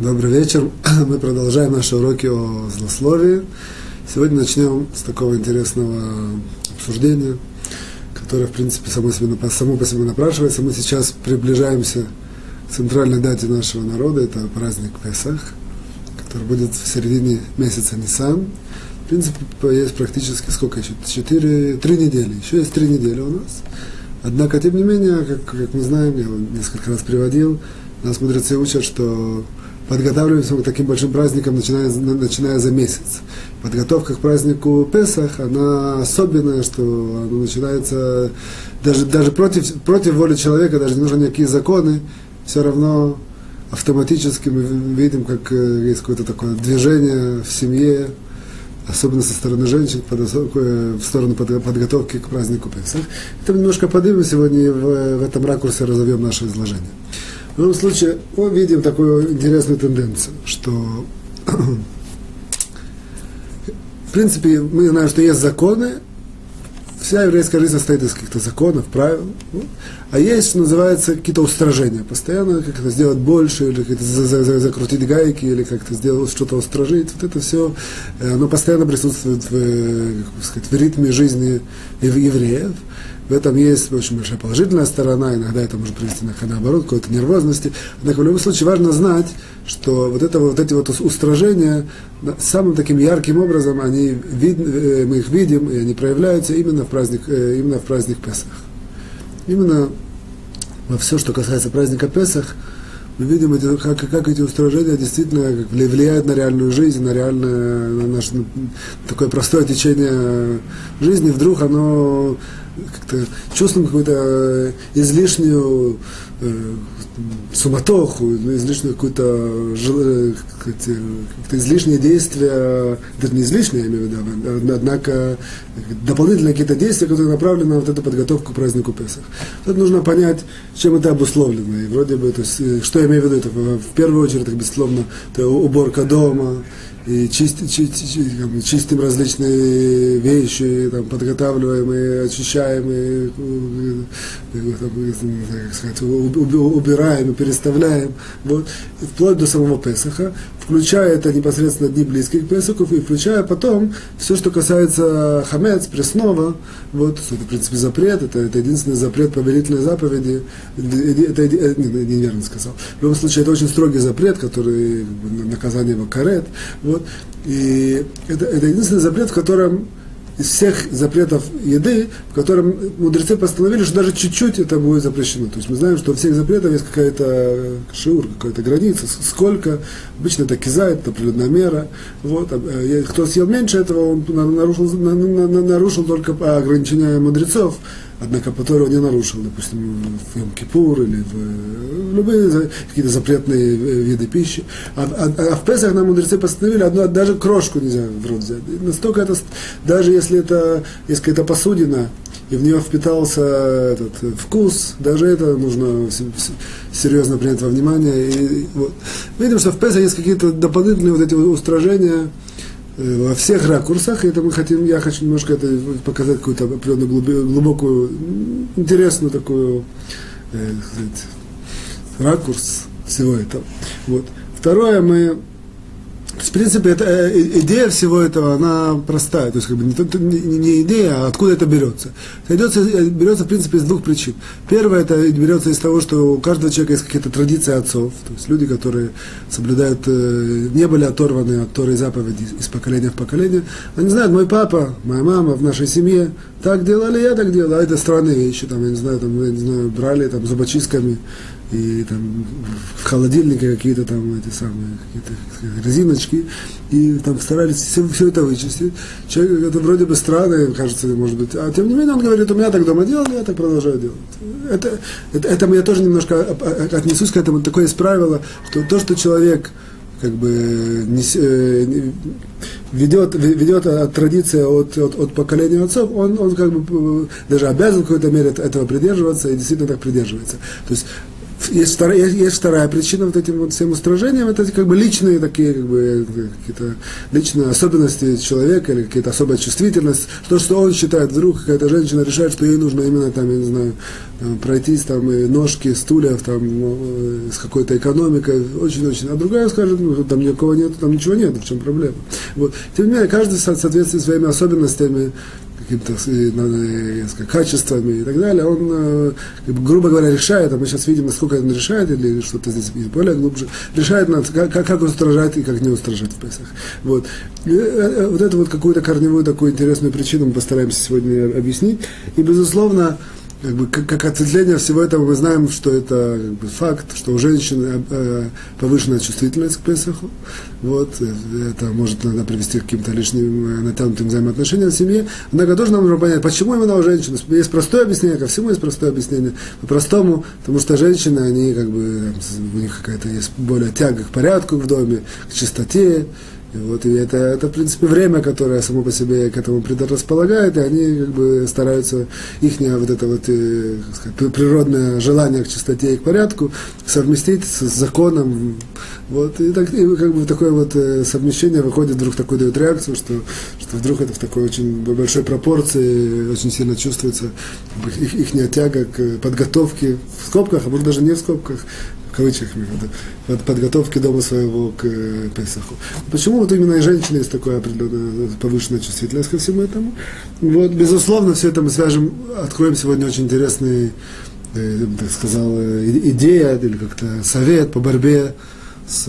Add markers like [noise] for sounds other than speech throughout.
Добрый вечер. [clears throat] Мы продолжаем наши уроки о злословии. Сегодня начнем с такого интересного обсуждения, которое, в принципе, само, себе, само по себе напрашивается. Мы сейчас приближаемся к центральной дате нашего народа. Это праздник Песах, который будет в середине месяца Нисан. В принципе, есть практически сколько еще? Четыре, три недели. Еще есть три недели у нас. Однако, тем не менее, как, как мы знаем, я несколько раз приводил, нас мудрецы учат, что подготавливаемся к таким большим праздникам, начиная, начиная за месяц. Подготовка к празднику Песах, она особенная, что она начинается даже, даже против, против воли человека, даже не нужны никакие законы, все равно автоматически мы видим, как э, есть какое-то такое движение в семье, особенно со стороны женщин, в сторону подготовки к празднику Песах. Это немножко поднимем сегодня и в, в этом ракурсе разовьем наше изложение. В любом случае, мы видим такую интересную тенденцию, что в принципе мы знаем, что есть законы, вся еврейская жизнь состоит из каких-то законов, правил, ну, а есть, называется, какие-то устражения. Постоянно как-то сделать больше, или как-то закрутить гайки, или как-то сделать что-то устражить. Вот это все, э, оно постоянно присутствует в, э, сказать, в ритме жизни евреев. В этом есть очень большая положительная сторона, иногда это может привести на, наоборот, какой-то нервозности. Однако в любом случае важно знать, что вот, это, вот эти вот устражения самым таким ярким образом они вид, э, мы их видим, и они проявляются именно в праздник, э, именно в праздник Песах. Именно во все, что касается праздника Песах, мы видим, эти, как, как эти устражения действительно влияют на реальную жизнь, на реальное, на наше на такое простое течение жизни. Вдруг оно как-то чувствуем какую-то излишнюю суматоху, излишнюю какую-то э, как-то излишние действия, даже не излишние, я имею в виду, однако дополнительные какие-то действия, которые направлены на вот эту подготовку к празднику Песах. Тут нужно понять, чем это обусловлено. И вроде бы, то есть, э, что я имею в виду, это в первую очередь, это, безусловно, это уборка дома, и чистим, чистим, чистим различные вещи, там, подготавливаем и очищаем, и, там, как сказать, убираем и переставляем, вот, вплоть до самого Песаха, включая это непосредственно дни близкие к и включая потом все, что касается хамец, преснова, вот, это, в принципе, запрет, это, это единственный запрет повелительной заповеди, это, это не, неверно сказал. В любом случае, это очень строгий запрет, который, наказание его карет, вот. И это, это единственный запрет, в котором из всех запретов еды, в котором мудрецы постановили, что даже чуть-чуть это будет запрещено. То есть мы знаем, что у всех запретов есть какая-то шиур, какая-то граница, сколько. Обычно это кизает, это определенная мера. Вот. А, кто съел меньше этого, он нарушил, нарушил только ограничения мудрецов однако которого не нарушил, допустим, в Йом-Кипур или в, в любые какие-то запретные виды пищи. А, а, а в Песах нам мудрецы постановили, одну, даже крошку нельзя в рот взять. Настолько это, даже если это есть какая-то посудина, и в нее впитался этот вкус, даже это нужно серьезно принять во внимание. И, вот. Видим, что в Песах есть какие-то дополнительные вот эти устражения, Э, во всех ракурсах, и это мы хотим, я хочу немножко это показать какую-то определенную глубокую, интересную такую э, сказать, ракурс всего этого. Вот. Второе, мы в принципе, это, э, идея всего этого, она простая. То есть, как бы не, не идея, а откуда это берется. Это идется, э, берется, в принципе, из двух причин. Первое, это берется из того, что у каждого человека есть какие-то традиции отцов. То есть, люди, которые соблюдают, э, не были оторваны от Торы заповеди из поколения в поколение. Они знают, мой папа, моя мама в нашей семье так делали, я так делал. А это странные вещи, там, я не знаю, там, я не знаю, брали там зубочистками и там в холодильнике какие-то там эти самые какие-то резиночки, и там старались все, все это вычистить. Человек, это вроде бы странно, кажется, может быть, а тем не менее он говорит, у меня так дома делали, я так продолжаю делать. Это, это, это я тоже немножко отнесусь к этому, такое есть правило, что то, что человек как бы не, э, ведет, ведет традиция от, от, от поколения отцов, он, он как бы даже обязан в какой-то мере этого придерживаться и действительно так придерживается. То есть есть вторая, есть, есть вторая причина вот этим вот всем устражениям, это как бы личные такие, как бы, какие-то личные особенности человека или какая-то особая чувствительность, то, что он считает, вдруг какая-то женщина решает, что ей нужно именно там, я не знаю, там, пройтись там и ножки, стульев, там, ну, с какой-то экономикой, очень-очень, а другая скажет, ну, там никакого нет, там ничего нет, в чем проблема. Вот. Тем не менее, каждый в соответствии своими особенностями какими-то э, качествами и так далее, он, э, грубо говоря, решает, а мы сейчас видим, насколько он решает, или что-то здесь более глубже, решает, как, как, устражать и как не устражать в Песах. Вот. И, э, вот эту вот какую-то корневую такую интересную причину мы постараемся сегодня объяснить. И, безусловно, как, бы, как, как ответвление всего этого мы знаем, что это как бы, факт, что у женщин э, э повышенная чувствительность к Песаху. Вот, э, это может иногда привести к каким-то лишним э, натянутым взаимоотношениям в семье. Однако тоже нам нужно понять, почему именно у женщин. Есть простое объяснение, ко всему есть простое объяснение. По-простому, потому что женщины, они как бы, у них какая-то есть более тяга к порядку в доме, к чистоте, и вот и это, это, в принципе, время, которое само по себе к этому предрасполагает, и они как бы стараются их вот это вот э, сказать, природное желание к чистоте и к порядку совместить с законом. Вот, и, так, и как бы такое вот э, совмещение выходит, вдруг такую дает реакцию, что, что вдруг это в такой очень большой пропорции очень сильно чувствуется их, их тяга к подготовке в скобках, а может даже не в скобках, кавычках, подготовки дома своего к э, Песаху. Почему вот именно и женщины есть такая определенная повышенная чувствительность ко всему этому? Вот, безусловно, все это мы свяжем, откроем сегодня очень интересный, э, так сказал, э, идея или как-то совет по борьбе с,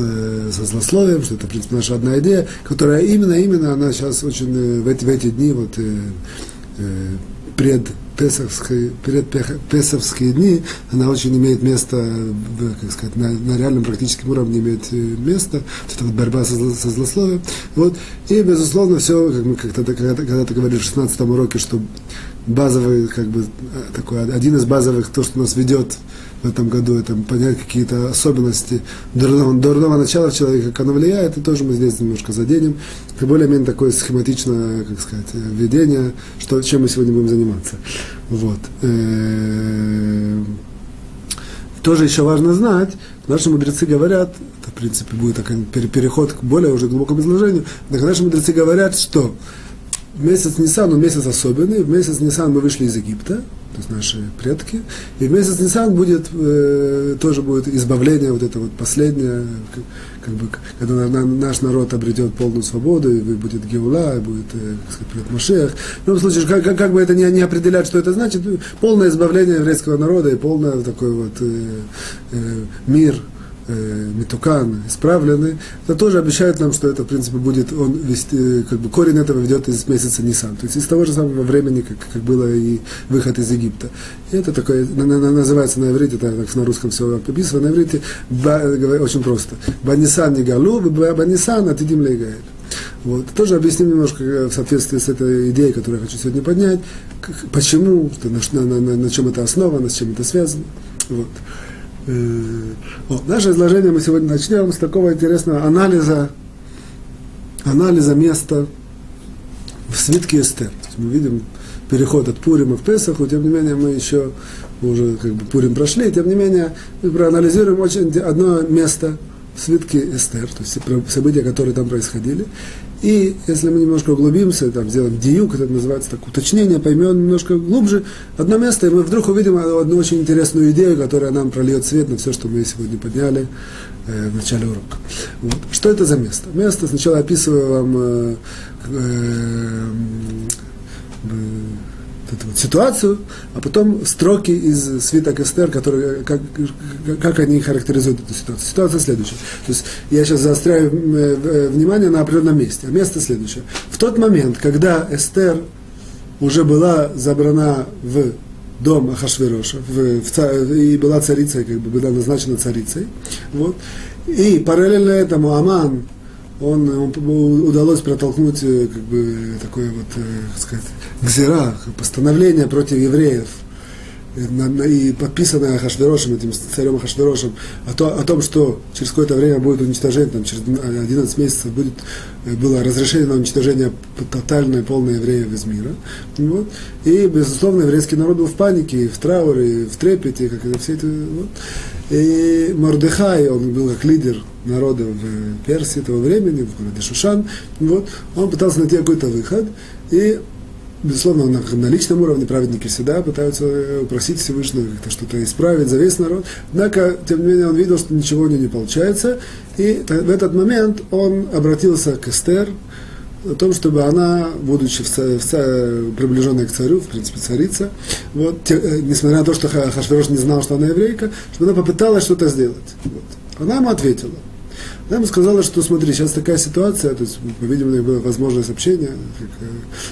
со злословием, что это, в принципе, наша одна идея, которая именно, именно, она сейчас очень э, в эти, в эти дни вот, э, э, пред песовской, перед песовские дни, она очень имеет место, как сказать, на, на реальном практическом уровне имеет э, место, это вот борьба со, зло, со злословием. Вот. И, безусловно, все, как мы как-то когда-то, когда-то говорили в 16 уроке, что базовый, как бы, э, такой, один из базовых, то, что нас ведет в этом году, это понять какие-то особенности дурного, дурного начала в человеке, как оно влияет, и тоже мы здесь немножко заденем. И более-менее такое схематичное, как сказать, введение, что, чем мы сегодня будем заниматься. Вот. Э, тоже еще важно знать, наши мудрецы говорят, это, в принципе, будет такой переход к более уже глубокому изложению, так наши мудрецы говорят, что месяц Нисан, он месяц особенный, в месяц Нисан мы вышли из Египта, то есть наши предки. И в месяц Нисан будет, э, тоже будет избавление, вот это вот последнее, как, бы, когда на, наш народ обретет полную свободу, и будет Геула, и будет, э, как сказать, придет Машех. В любом случае, как, как, как бы это не, не определять, что это значит, полное избавление еврейского народа и полное такой вот э, э, мир, э, Митукан исправлены, это тоже обещает нам, что это, в принципе, будет, он вести, как бы корень этого ведет из месяца Нисан, то есть из того же самого времени, как, как было и выход из Египта. И это такое, на, на, называется на иврите, это так на русском все описано, на иврите ба, очень просто. Банисан не галу, банисан атидим лейгаэль. Вот. Тоже объясним немножко э, в соответствии с этой идеей, которую я хочу сегодня поднять, почему, на, на, на, на чем это основано, с чем это связано. Вот. Вот. Э, наше изложение мы сегодня начнем с такого интересного анализа, анализа места в свитке Эстер. мы видим переход от Пурима к Песаху, тем не менее мы еще уже как бы Пурим прошли, тем не менее мы проанализируем очень одно место в свитке Эстер, то есть события, которые там происходили, и если мы немножко углубимся, там, сделаем диюк, это называется так, уточнение, поймем немножко глубже одно место, и мы вдруг увидим одну очень интересную идею, которая нам прольет свет на все, что мы сегодня подняли э, в начале урока. Вот. Что это за место? Место сначала описываю вам э, э, эту вот ситуацию, а потом строки из свиток Эстер, которые, как, как они характеризуют эту ситуацию. Ситуация следующая. То есть я сейчас заостряю э, э, внимание на определенном месте. А место следующее. В тот момент, когда Эстер уже была забрана в дом Ахашвероша, в, в, и была царицей, как бы была назначена царицей, вот, и параллельно этому Аман, он, он удалось протолкнуть э, как бы такое вот, как сказать, гзира, постановление против евреев, и подписанное Ахашверошем, этим царем Ахашверошем, о, то, о том, что через какое-то время будет уничтожение, там, через 11 месяцев будет, э, было разрешение на уничтожение тотальное, полное евреев из мира. Вот. И, безусловно, еврейский народ был в панике, в трауре, в трепете, как это все это. Вот. И Мордыхай, он был как лидер народа в Персии того времени, в городе Шушан, вот, он пытался найти какой-то выход, и Безусловно, на, на личном уровне праведники всегда пытаются э, упросить Всевышнего как-то что-то исправить за весь народ. Однако, тем не менее, он видел, что ничего у него не получается. И в этот момент он обратился к Эстер, о том, чтобы она, будучи приближенной к царю, в принципе, царица, вот, те, э, несмотря на то, что Хашверош не знал, что она еврейка, чтобы она попыталась что-то сделать. Вот. Она ему ответила. Она ему сказала, что смотри, сейчас такая ситуация, то есть, по-видимому, было возможность общения. Как, э,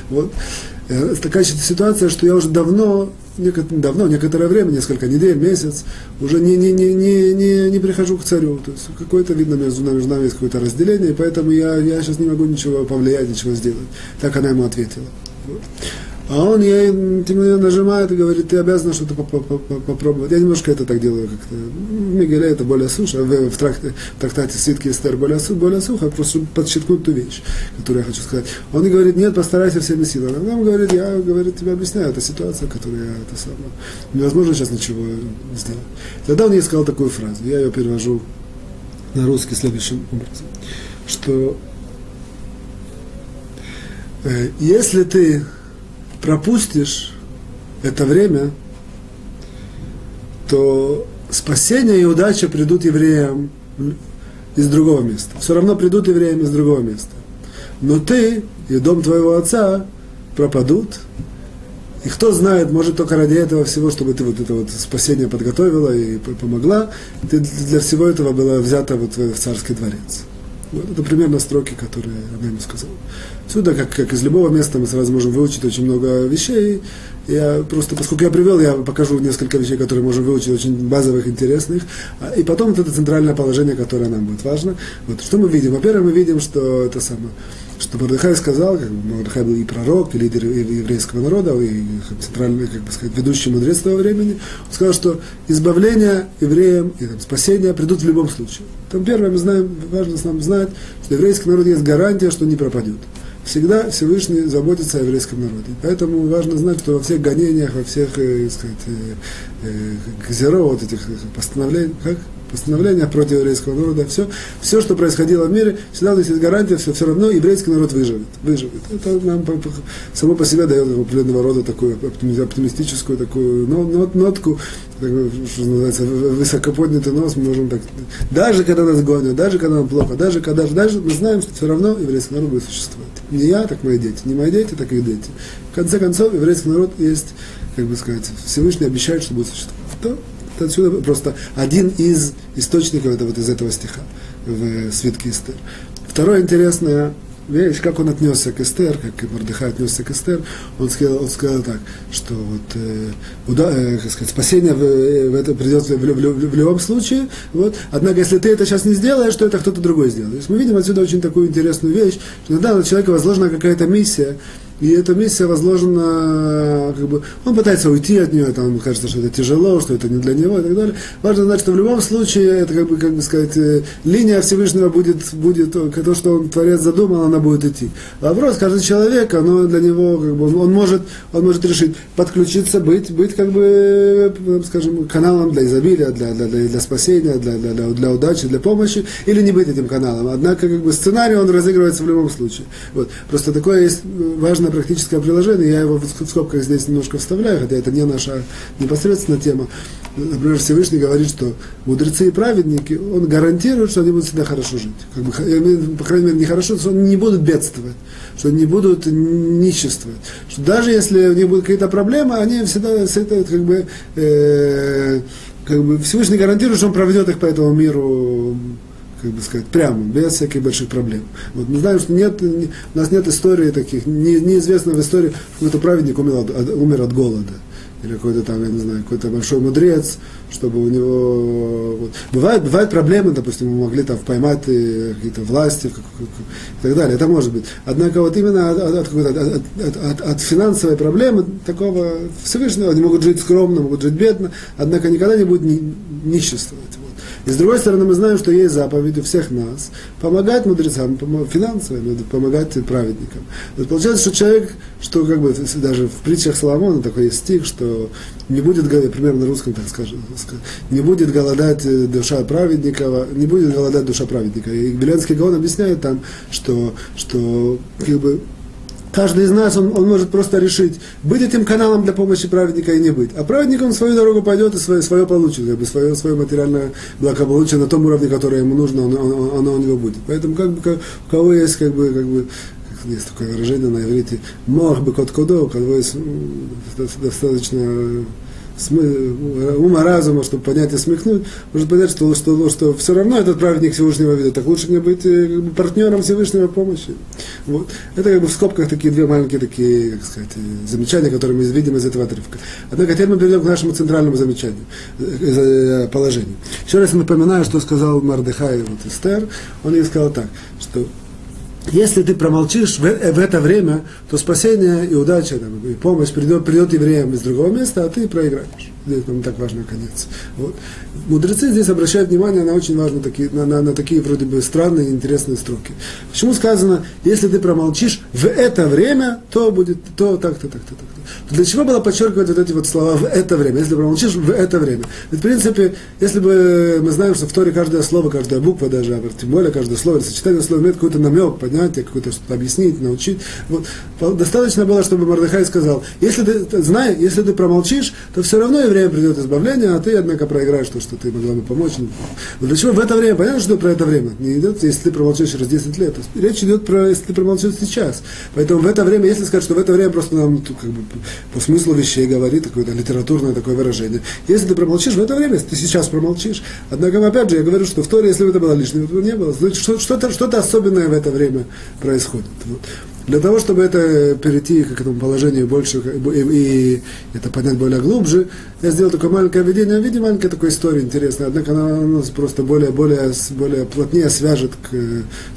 вот. Э, такая ситуация, что я уже давно, давно, некоторое время, несколько недель, месяц, уже не, не, не, не, не, не прихожу к царю. То есть какое-то, видно, между нами, между нами есть какое-то разделение, и поэтому я, я сейчас не могу ничего повлиять, ничего сделать. Так она ему ответила. Вот. А он ей нажимает и говорит, ты обязан что-то попробовать. Я немножко это так делаю как-то. В Мигеле это более сухо, в, в, тракте, в трактате Ситки Эстер более, более сухо, просто подчеркнуть ту вещь, которую я хочу сказать. Он и говорит, нет, постарайся всеми силами. Она ему говорит, я говорит, тебе объясняю, это ситуация, я это самое. Невозможно сейчас ничего сделать. Тогда он ей сказал такую фразу, я ее перевожу на русский следующим образом, что э, если ты пропустишь это время, то спасение и удача придут евреям из другого места. Все равно придут евреям из другого места. Но ты и дом твоего отца пропадут. И кто знает, может только ради этого всего, чтобы ты вот это вот спасение подготовила и помогла, ты для всего этого была взята вот в царский дворец. Вот это примерно строки, которые она ему сказала. Отсюда, как, как из любого места, мы сразу можем выучить очень много вещей. Я просто, поскольку я привел, я покажу несколько вещей, которые можем выучить, очень базовых, интересных. А, и потом вот это центральное положение, которое нам будет важно. Вот, что мы видим? Во-первых, мы видим, что это самое, что Мордыхай сказал, как бы Мордыхай был и пророк, и лидер еврейского народа, и центральный, как бы сказать, ведущий мудрец того времени. Он сказал, что избавление евреям и там, спасение придут в любом случае. Там первое мы знаем, важно нам знать, что еврейский народ есть гарантия, что не пропадет всегда Всевышний заботится о еврейском народе. Поэтому важно знать, что во всех гонениях, во всех, э, сказать, э, э, вот этих постановлениях, как? Постановления против еврейского народа, все, все, что происходило в мире, всегда нас есть гарантия, все, все равно еврейский народ выживет. выживет. Это нам само по себе дает определенного рода такую оптимистическую такую нот, нотку, такой, что называется, высокоподнятый нос, мы можем так, даже когда нас гонят, даже когда нам плохо, даже когда, даже мы знаем, что все равно еврейский народ будет существовать. Не я, так мои дети, не мои дети, так их дети. В конце концов, еврейский народ есть, как бы сказать, Всевышний обещает, что будет существовать. То это отсюда просто один из источников это вот из этого стиха в свитке Эстер. Второе интересное вещь, как он отнесся к Эстер, как и Мордыхай отнесся к Эстер, он сказал, он сказал так, что вот, э, уда, э, как сказать, спасение в, э, в это придет в, в, в, в любом случае, вот, однако если ты это сейчас не сделаешь, то это кто-то другой сделает. То есть мы видим отсюда очень такую интересную вещь, что иногда на человека возложена какая-то миссия, и эта миссия возложена, как бы, он пытается уйти от нее, там, кажется, что это тяжело, что это не для него и так далее. Важно знать, что в любом случае, это, как бы, как бы сказать, э, линия Всевышнего будет, будет то, что он, Творец задумал, она будет идти. Вопрос, каждый человек, оно для него, как бы, он может, он может решить подключиться, быть, быть, как бы, скажем, каналом для изобилия, для, для, для, для спасения, для, для, для, для удачи, для помощи, или не быть этим каналом. Однако, как бы, сценарий, он разыгрывается в любом случае. Вот. Просто такое есть важно на практическое приложение, я его в скобках здесь немножко вставляю, хотя это не наша непосредственная тема. Например, Всевышний говорит, что мудрецы и праведники, он гарантирует, что они будут всегда хорошо жить. Как бы, по крайней мере, не хорошо, что они не будут бедствовать, что они не будут ниществовать. Что даже если у них будут какие-то проблемы, они всегда с этой, как бы, э, как бы Всевышний гарантирует, что он проведет их по этому миру как бы сказать, прямо, без всяких больших проблем. Вот мы знаем, что нет, у нас нет истории таких, не, неизвестно в истории, какой-то праведник умер от, умер от голода. или какой-то там, я не знаю, какой-то большой мудрец, чтобы у него... Вот. Бывают, бывают проблемы, допустим, мы могли там поймать э, какие-то власти и так далее, это может быть. Однако вот именно от, от, от, от, от, от финансовой проблемы такого Всевышнего, они могут жить скромно, могут жить бедно, однако никогда не будет ни, ниществовать. И с другой стороны, мы знаем, что есть заповедь у всех нас помогать мудрецам финансово, помогать праведникам. Вот получается, что человек, что как бы даже в притчах Соломона такой есть стих, что не будет, примерно на русском так скажем, не будет голодать э, душа праведника, не будет голодать душа праведника. И Беленский Гаон объясняет там, что, что как бы, каждый из нас, он, он может просто решить, быть этим каналом для помощи праведника и не быть. А праведник, он свою дорогу пойдет и свое, свое получит, как бы свое, свое материальное благополучие на том уровне, которое ему нужно, он, он, оно у него будет. Поэтому как бы, у кого есть, как бы, как бы, есть такое выражение на иврите, мох бы кот кодо, у кого есть достаточно ума разума, чтобы понять и смехнуть, может понять, что, что, что все равно этот праведник Всевышнего видит, так лучше мне быть э, партнером Всевышнего помощи. Вот. Это как бы в скобках такие две маленькие такие, как сказать, э, замечания, которые мы видим из этого отрывка. Однако теперь мы перейдем к нашему центральному замечанию, э, положению. Еще раз напоминаю, что сказал Мардыхай вот, Эстер. Он ей сказал так, что если ты промолчишь в, в это время, то спасение и удача, там, и помощь придет, придет евреям из другого места, а ты проиграешь. Здесь нам так важно конец. Вот. Мудрецы здесь обращают внимание на очень важные такие, на, на, на такие вроде бы странные интересные строки. Почему сказано, если ты промолчишь в это время, то будет то так-то, так-то, так-то. Для чего было подчеркивать вот эти вот слова в это время, если промолчишь в это время? Ведь, в принципе, если бы мы знаем, что в Торе каждое слово, каждая буква даже, а тем более каждое слово, сочетание слов имеет какой-то намек, понятие, какое-то что-то объяснить, научить. Вот. Достаточно было, чтобы Мордыхай сказал, если ты, знай, если ты промолчишь, то все равно евреям придет избавление, а ты, однако, проиграешь то, что ты могла бы помочь. Но для чего в это время? Понятно, что про это время. Не идет, если ты промолчишь через 10 лет. Речь идет про, если ты промолчишь сейчас. Поэтому в это время, если сказать, что в это время просто нам как бы, по смыслу вещей говорит, какое-то литературное такое выражение. Если ты промолчишь в это время, ты сейчас промолчишь. Однако, опять же, я говорю, что в Торе, если бы это было лишним, этого не было. Значит, что-то, что-то особенное в это время происходит. Вот. Для того, чтобы это перейти к этому положению больше и, и это понять более глубже, я сделал такое маленькое введение, видите, маленькая такая история интересная, однако она нас просто более, более, более плотнее свяжет к,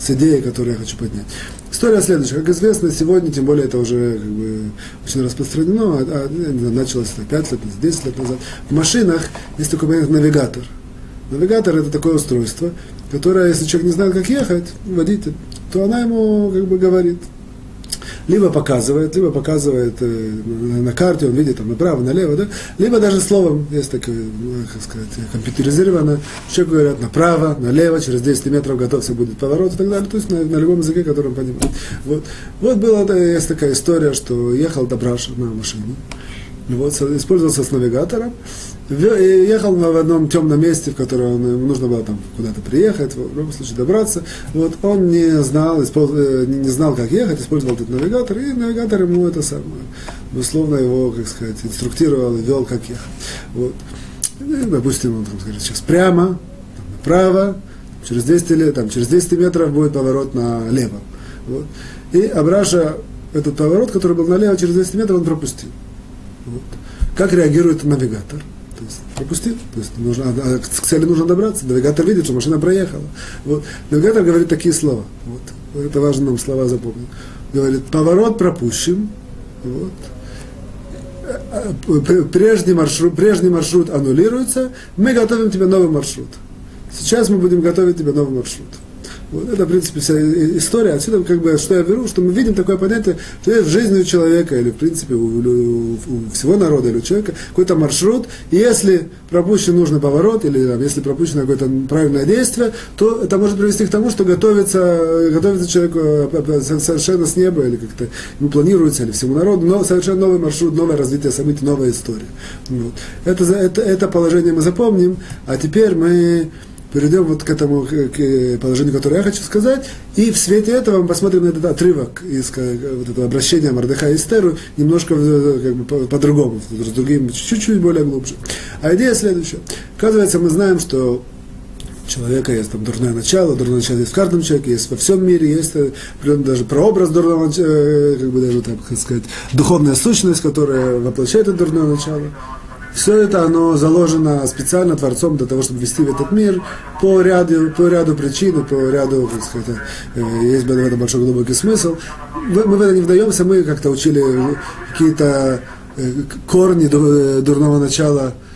с идеей, которую я хочу поднять. История следующая. Как известно, сегодня, тем более это уже как бы, очень распространено, а, а, началось это 5 лет, 10 лет назад. В машинах есть такой понятие навигатор. Навигатор это такое устройство, которое, если человек не знает, как ехать, водитель, то она ему как бы говорит, либо показывает, либо показывает э, на карте, он видит там направо, налево, да? либо даже словом, есть такое, ну, как сказать, компьютеризировано, человек говорят направо, налево, через 10 метров готовься будет поворот и так далее, то есть на, на любом языке, который он понимает. Вот, вот была, да, есть такая история, что ехал Добраш на машине, вот, использовался с навигатором, ехал в одном темном месте, в которое ему нужно было там куда-то приехать, в любом случае добраться. Вот он не знал, э, не знал, как ехать, использовал этот навигатор, и навигатор ему это самое, безусловно, его, как сказать, инструктировал, вел, как ехать. Вот. И, допустим, он там, говорит, сейчас прямо, направо, через 200, лет, там, через 200 метров будет поворот налево. Вот. И Абраша этот поворот, который был налево, через 200 метров он пропустил. Вот. Как реагирует навигатор? Пропустил. То есть нужно, а, а к цели нужно добраться. Навигатор видит, что машина проехала. Вот. Навигатор говорит такие слова. Вот. Это важно нам слова запомнить. Говорит, поворот пропущен. Вот. Прежний маршрут, прежний маршрут аннулируется, мы готовим тебе новый маршрут. Сейчас мы будем готовить тебе новый маршрут. Вот это, в принципе, вся история. Отсюда, как бы, что я беру, что мы видим такое понятие, что есть в жизни у человека, или, в принципе, у, у, у всего народа, или у человека, какой-то маршрут, и если пропущен нужный поворот, или там, если пропущено какое-то правильное действие, то это может привести к тому, что готовится, готовится человеку э, совершенно с неба, или как-то ему планируется, или всему народу, но совершенно новый маршрут, новое развитие событий, новая история. Вот. Это, это, это положение мы запомним, а теперь мы перейдем вот к этому к положению, которое я хочу сказать, и в свете этого мы посмотрим на этот отрывок из вот этого обращения Мордыха и Эстеру немножко как бы, по-другому, по с другим, чуть-чуть более глубже. А идея следующая. Оказывается, мы знаем, что человека есть там дурное начало, дурное начало есть в каждом человеке, есть во всем мире, есть даже прообраз дурного, э, как бы даже, так сказать, духовная сущность, которая воплощает это дурное начало. Все это оно заложено специально Творцом для того, чтобы вести в этот мир по ряду, по ряду причин, по ряду, так сказать, э, есть в этом большой глубокий смысл. Мы в это не вдаемся, мы как-то учили какие-то э, корни дурного начала, Э,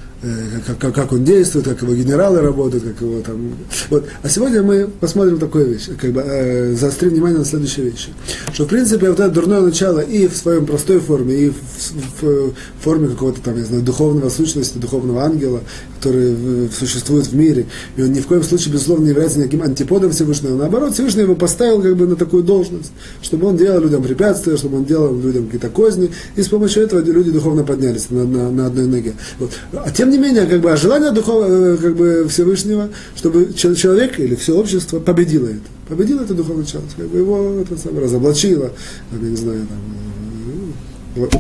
как, как, как он действует, как его генералы работают, как его там. Вот. А сегодня мы посмотрим такую вещь, как бы э, заострим внимание на следующей вещи. Что в принципе вот это дурное начало и в своем простой форме, и в, в, в форме какого-то там, я знаю, духовного сущности, духовного ангела, который существует в мире, и он ни в коем случае, безусловно, не является никаким антиподом Всевышнего. Наоборот, Всевышний его поставил как бы на такую должность, чтобы он делал людям препятствия, чтобы он делал людям какие-то козни, и с помощью этого люди духовно поднялись на, на, на одной ноге. Вот. А тем не менее, как бы, а желание духов, э, как бы, Всевышнего, чтобы человек или все общество победило это. Победило это духовное начало, как бы его это самое, разоблачило, я не знаю, там, э, вот,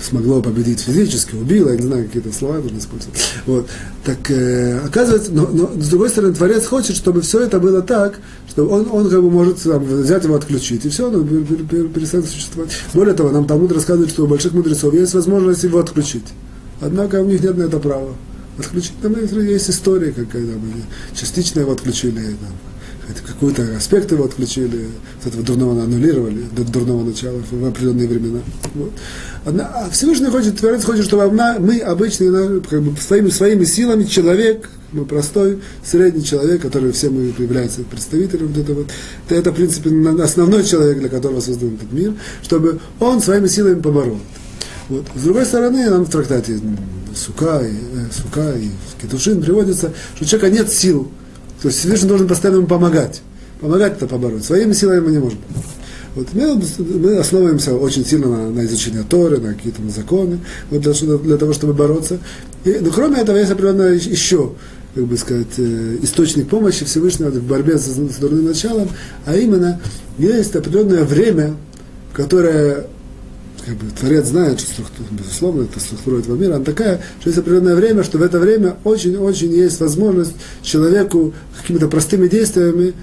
смогло победить физически, убило, я не знаю, какие-то слова нужно использовать. Вот. Так э, оказывается, но, но с другой стороны, Творец хочет, чтобы все это было так, что он, он как бы может там, взять его отключить, и все, он перестанет существовать. Более того, нам Талмуд рассказывает, что у больших мудрецов есть возможность его отключить. Однако у них нет на это права. Отключить там есть история, как когда мы частично его отключили, там, какой-то аспект его отключили, с этого дурного аннулировали, до дурного начала в определенные времена. Вот. А Всевышний хочет, Творец хочет, чтобы мы, обычные, как бы, своими, своими силами, человек, мы простой, средний человек, который все мы является представителем вот это, это, в принципе, основной человек, для которого создан этот мир, чтобы он своими силами поборол. Вот. С другой стороны, нам в трактате Сука и, э, Сука и Кетушин приводится, что у человека нет сил. То есть Всевышний должен постоянно ему помогать. Помогать это побороть. Своими силами мы не можем. Вот мы, мы основываемся очень сильно на, на изучение Торы, на какие-то законы, вот для, для того, чтобы бороться. И, но кроме этого есть определенно еще как бы сказать, э, источник помощи Всевышнего в борьбе с, с дурным началом, а именно есть определенное время, которое как бы Творец знает, что структура, безусловно, это структура этого мира, она такая, что есть определенное время, что в это время очень-очень есть возможность человеку какими-то простыми действиями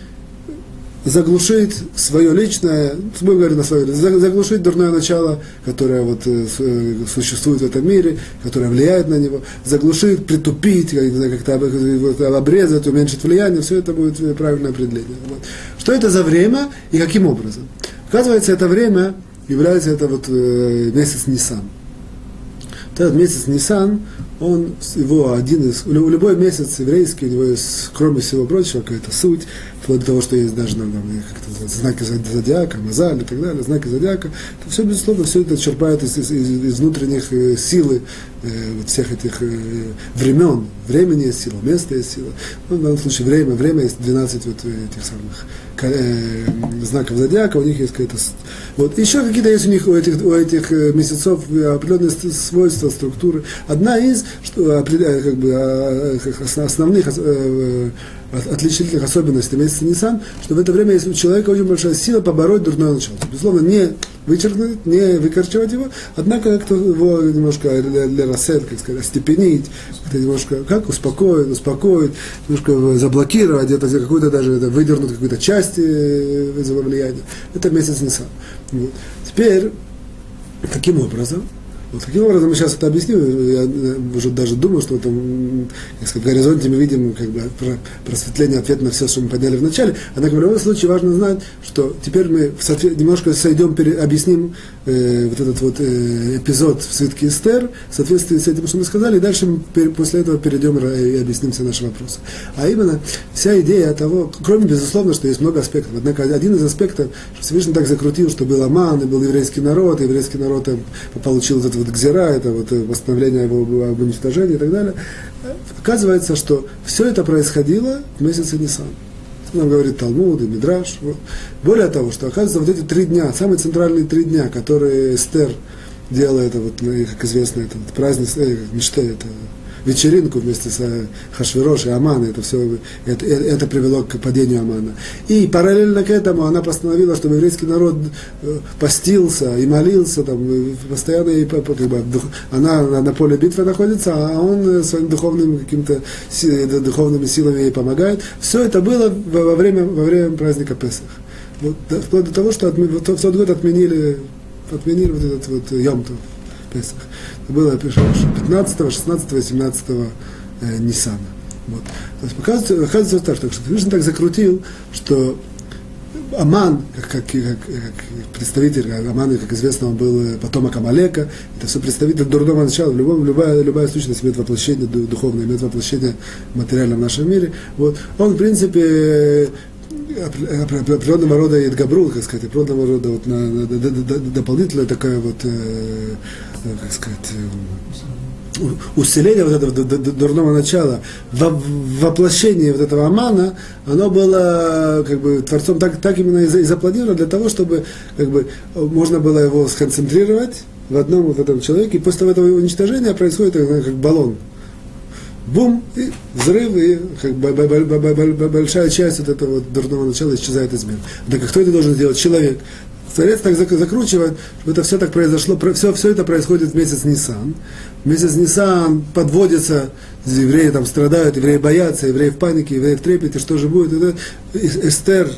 заглушить свое личное, мы говорим на свое, заглушить дурное начало, которое вот э, э, существует в этом мире, которое влияет на него, заглушить, притупить, как-то обрезать, уменьшить влияние, все это будет правильное определение. Вот. Что это за время и каким образом? Оказывается, это время является это вот э, месяц Нисан. Вот этот месяц Нисан, он, его один из, у любой месяц еврейский, у него есть, кроме всего прочего, какая-то суть, вплоть до того, что есть даже там, как знаки зодиака, мазаль и так далее, знаки зодиака, то все, безусловно, все это черпает из, из, из внутренних э, силы э, вот всех этих э, времен. Времени есть сила, место есть сила. Ну, в данном случае время, время есть 12 вот этих самых э, знаков зодиака, у них есть какая-то... Вот. Еще какие-то есть у них, у этих, у этих э, месяцев определенные свойства, структуры. Одна из, что, как бы, а, основных отличительных особенностей месяца Нисан, что в это время есть у человека очень большая сила побороть дурное начало. Безусловно, не вычеркнуть, не выкорчевать его, однако как-то его немножко лерасет, как сказать, степенить, как-то немножко, как успокоить, успокоить, немножко заблокировать, где-то какую-то даже выдернуть какую-то часть из его влияния. Это месяц Нисан. Вот. Теперь, каким образом? Вот таким образом мы сейчас это объясним. Я уже даже думаю, что там, в горизонте мы видим как бы, просветление, ответ на все, что мы подняли в начале. Однако в любом случае важно знать, что теперь мы немножко сойдем, объясним э, вот этот вот э, эпизод в свитке Эстер в соответствии с этим, что мы сказали, и дальше мы после этого перейдем и объясним все наши вопросы. А именно, вся идея того, кроме, безусловно, что есть много аспектов, однако один из аспектов, что Всевышний так закрутил, что был Аман, и был еврейский народ, и еврейский народ получил этот вот гзира, это вот восстановление его об уничтожении и так далее. Оказывается, что все это происходило в месяце Нисан. Нам говорит Талмуд и Мидраш. Более того, что оказывается, вот эти три дня, самые центральные три дня, которые Эстер делала это, вот, ну, как известно, это вот, праздник, э, мечта, это вечеринку вместе с Хашвирош и Аманой, это все, это, это привело к падению Амана. И параллельно к этому она постановила, чтобы еврейский народ постился и молился, там, постоянно, и, как бы, она на поле битвы находится, а он своим духовным каким-то духовными силами ей помогает. Все это было во время, во время праздника Песах. Вот, вплоть до того, что отме, вот, в тот год отменили, отменили вот этот вот Йомтов Песах. Было 15, 16, 17 э, Ниссана. Вот. То есть показывается, оказывается так, что Всевышний так закрутил, что Аман, как, как, как, как представитель, Аман, как известно, он был э, потомок Амалека, это все представитель дурного начала, в любом, любая, любая сущность имеет воплощение духовное, имеет воплощение материальное в нашем мире. Вот. Он, в принципе, определенного рода Эдгабрул, как сказать, определенного рода вот, на, на, на, на, дополнительная такая вот, э, э как сказать, э, усиление вот этого дурного начала, воплощение вот этого амана, оно было как бы Творцом так, так именно и запланировано для того, чтобы как бы, можно было его сконцентрировать в одном вот этом человеке, и после этого уничтожения происходит как баллон, бум, и взрыв, и как большая часть вот этого дурного начала исчезает из мира. Так кто это должен сделать? Человек. Творец так закручивает, чтобы это все так произошло, все, все это происходит в месяц Нисан. Месяц Нисан подводится, евреи там страдают, евреи боятся, евреи в панике, евреи в трепете, что же будет. Это Эстер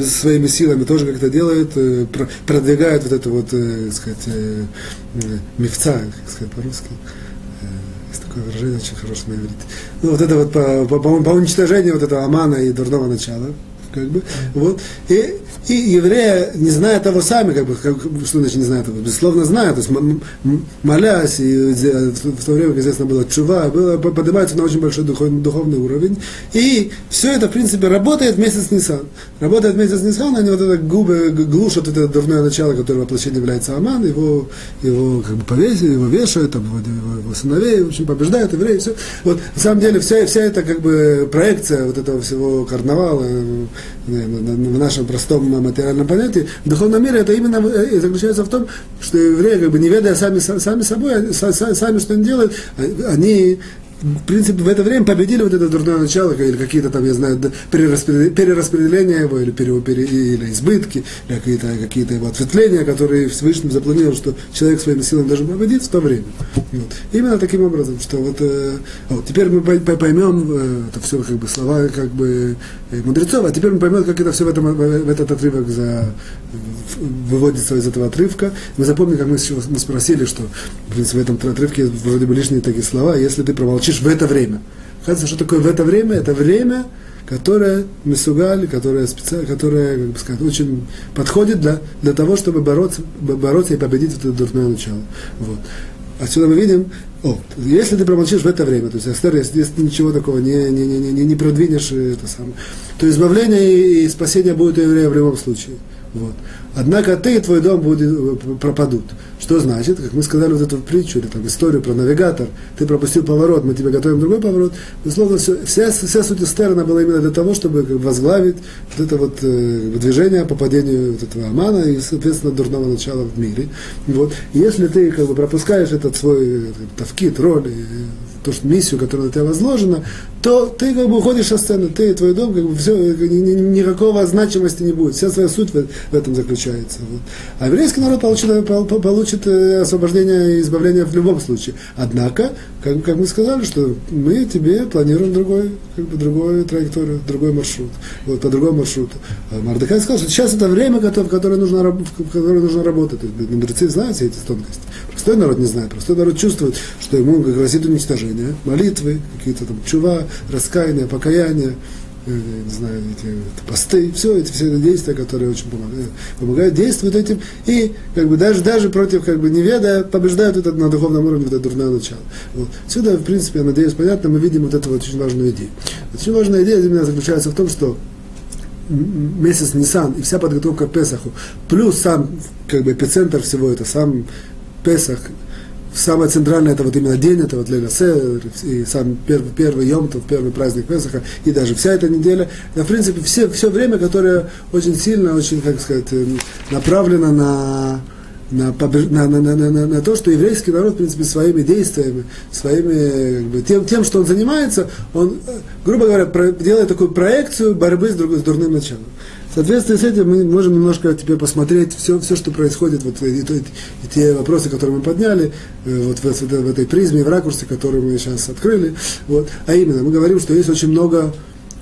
своими силами тоже как-то делает, э, продвигает вот это вот, э, сказать, э, мифца, как сказать по-русски такое выражение очень хорошее на иврите. Ну, вот это вот по, по, по уничтожению вот этого амана и дурного начала, как бы, вот, и и евреи, не зная того сами, как бы, как, что значит не знают того, безусловно знают, то есть молясь, и в то время, как известно, было чува, было, поднимается на очень большой духовный, духовный уровень, и все это, в принципе, работает вместе с Нисан. Работает вместе с Нисан, они вот это губы глушат это дурное начало, которое воплощение является Аман, его, его как бы повесили, его вешают, там, его, его, его сыновей, в общем, побеждают евреи, все. Вот, на самом деле, вся, вся эта как бы проекция вот этого всего карнавала э, в нашем простом материальном понятии, в духовном мире это именно э, заключается в том, что евреи, как бы не ведая сами, сами собой, а сами что они делают, а, они в принципе, в это время победили вот это дурное начало, или какие-то там, я знаю, перераспределения его, или, пере, пере, или избытки, или какие-то какие его ответвления, которые Всевышний запланировал, что человек своими силами должен победить в то время. Вот. Именно таким образом, что вот, э, вот теперь мы поймем, э, это все как бы слова как бы э, мудрецов, а теперь мы поймем, как это все в, этом, в этот отрывок за, выводится из этого отрывка. Мы запомним, как мы, мы спросили, что в, принципе, в этом отрывке вроде бы лишние такие слова, если ты промолчишь в это время. Кажется, что такое в это время? Это время, которое Месугаль, которое, специ... которое как бы сказать, очень подходит для, для того, чтобы бороться, бороться и победить это дурное начало. Вот. Отсюда мы видим, о, если ты промолчишь в это время, то есть Астер, если, если ничего такого не, не, не, не, не продвинешь, это самое, то избавление и спасение будет у еврея в любом случае. Вот. Однако ты и твой дом будет, э, пропадут. Что значит, как мы сказали вот эту притчу, или там историю про навигатор, ты пропустил поворот, мы тебе готовим другой поворот. Безусловно, все, вся, вся суть Эстерна была именно для того, чтобы возглавить вот это вот э, движение по падению вот этого Амана и, соответственно, дурного начала в мире. Вот. Если ты как бы пропускаешь этот свой э, тавкит, роль, то, что миссию, которая на тебя возложена, то ты как бы уходишь со сцены, ты и твой дом, как бы все, никакого значимости не будет. Вся своя суть в, этом заключается. Вот. А еврейский народ получит, получит э, освобождение и избавление в любом случае. Однако, как, как мы сказали, что мы тебе планируем другой, как бы другую траекторию, другой маршрут. Вот, по другому маршруту. А Мардыхай сказал, что сейчас это время, в которое нужно, в которое нужно работать. Мудрецы знают все эти тонкости. Простой народ не знает. Простой народ чувствует, что ему грозит уничтожение. Молитвы, какие-то там чува, раскаяние, покаяние, э, не знаю, эти посты, все эти все эти действия, которые очень помогают, помогают, действуют этим, и как бы даже, даже против как бы неведа побеждают это на духовном уровне, это дурное начало. Вот. Сюда, в принципе, я надеюсь, понятно, мы видим вот эту вот очень важную идею. Очень важная идея именно заключается в том, что месяц Нисан и вся подготовка к Песаху, плюс сам как бы эпицентр всего это, сам Песах, самое центральное это вот именно день, это вот Седер, и сам первый, первый Йомтов, первый праздник Песаха, и даже вся эта неделя, это, в принципе, все, все время, которое очень сильно, очень, как сказать, эм, направлено на на, на, на, на, на, на то, что еврейский народ, в принципе, своими действиями, своими, как бы, тем, тем, что он занимается, он, грубо говоря, про, делает такую проекцию борьбы с, друг, с дурным началом. В соответствии с этим мы можем немножко теперь посмотреть все, все что происходит, вот, и, и, и те вопросы, которые мы подняли, э, вот в, в, в этой призме, в ракурсе, который мы сейчас открыли. Вот. А именно, мы говорим, что есть очень много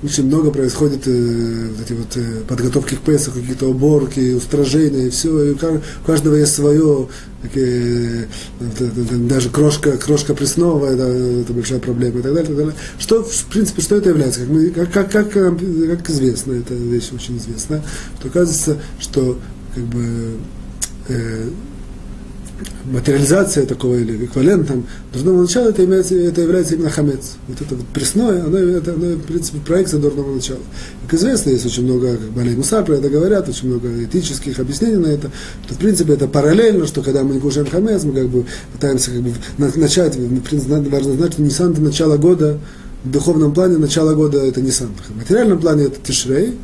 очень много происходит э, эти вот э, подготовки к Песу, какие-то уборки, устражения, все, и у каждого есть свое, такие, э, даже крошка, крошка пресновая, это, это большая проблема и так далее, и так далее. Что, в принципе, что это является? Как, мы, как, как, как, как известно, эта вещь очень известна, что оказывается, что как бы э, материализация такого или эквивалентом дурного начала, это, имеется, это является именно хамец. Вот это вот пресное, оно, это, оно, в принципе, проекция дурного начала. Как известно, есть очень много, как Балей Муса про это говорят, очень много этических объяснений на это, что, в принципе, это параллельно, что когда мы не кушаем хамец, мы как бы пытаемся как бы начать, в принципе, важно знать, что Нисан до начала года, в духовном плане начало года это Нисан. В материальном плане это Тишрей,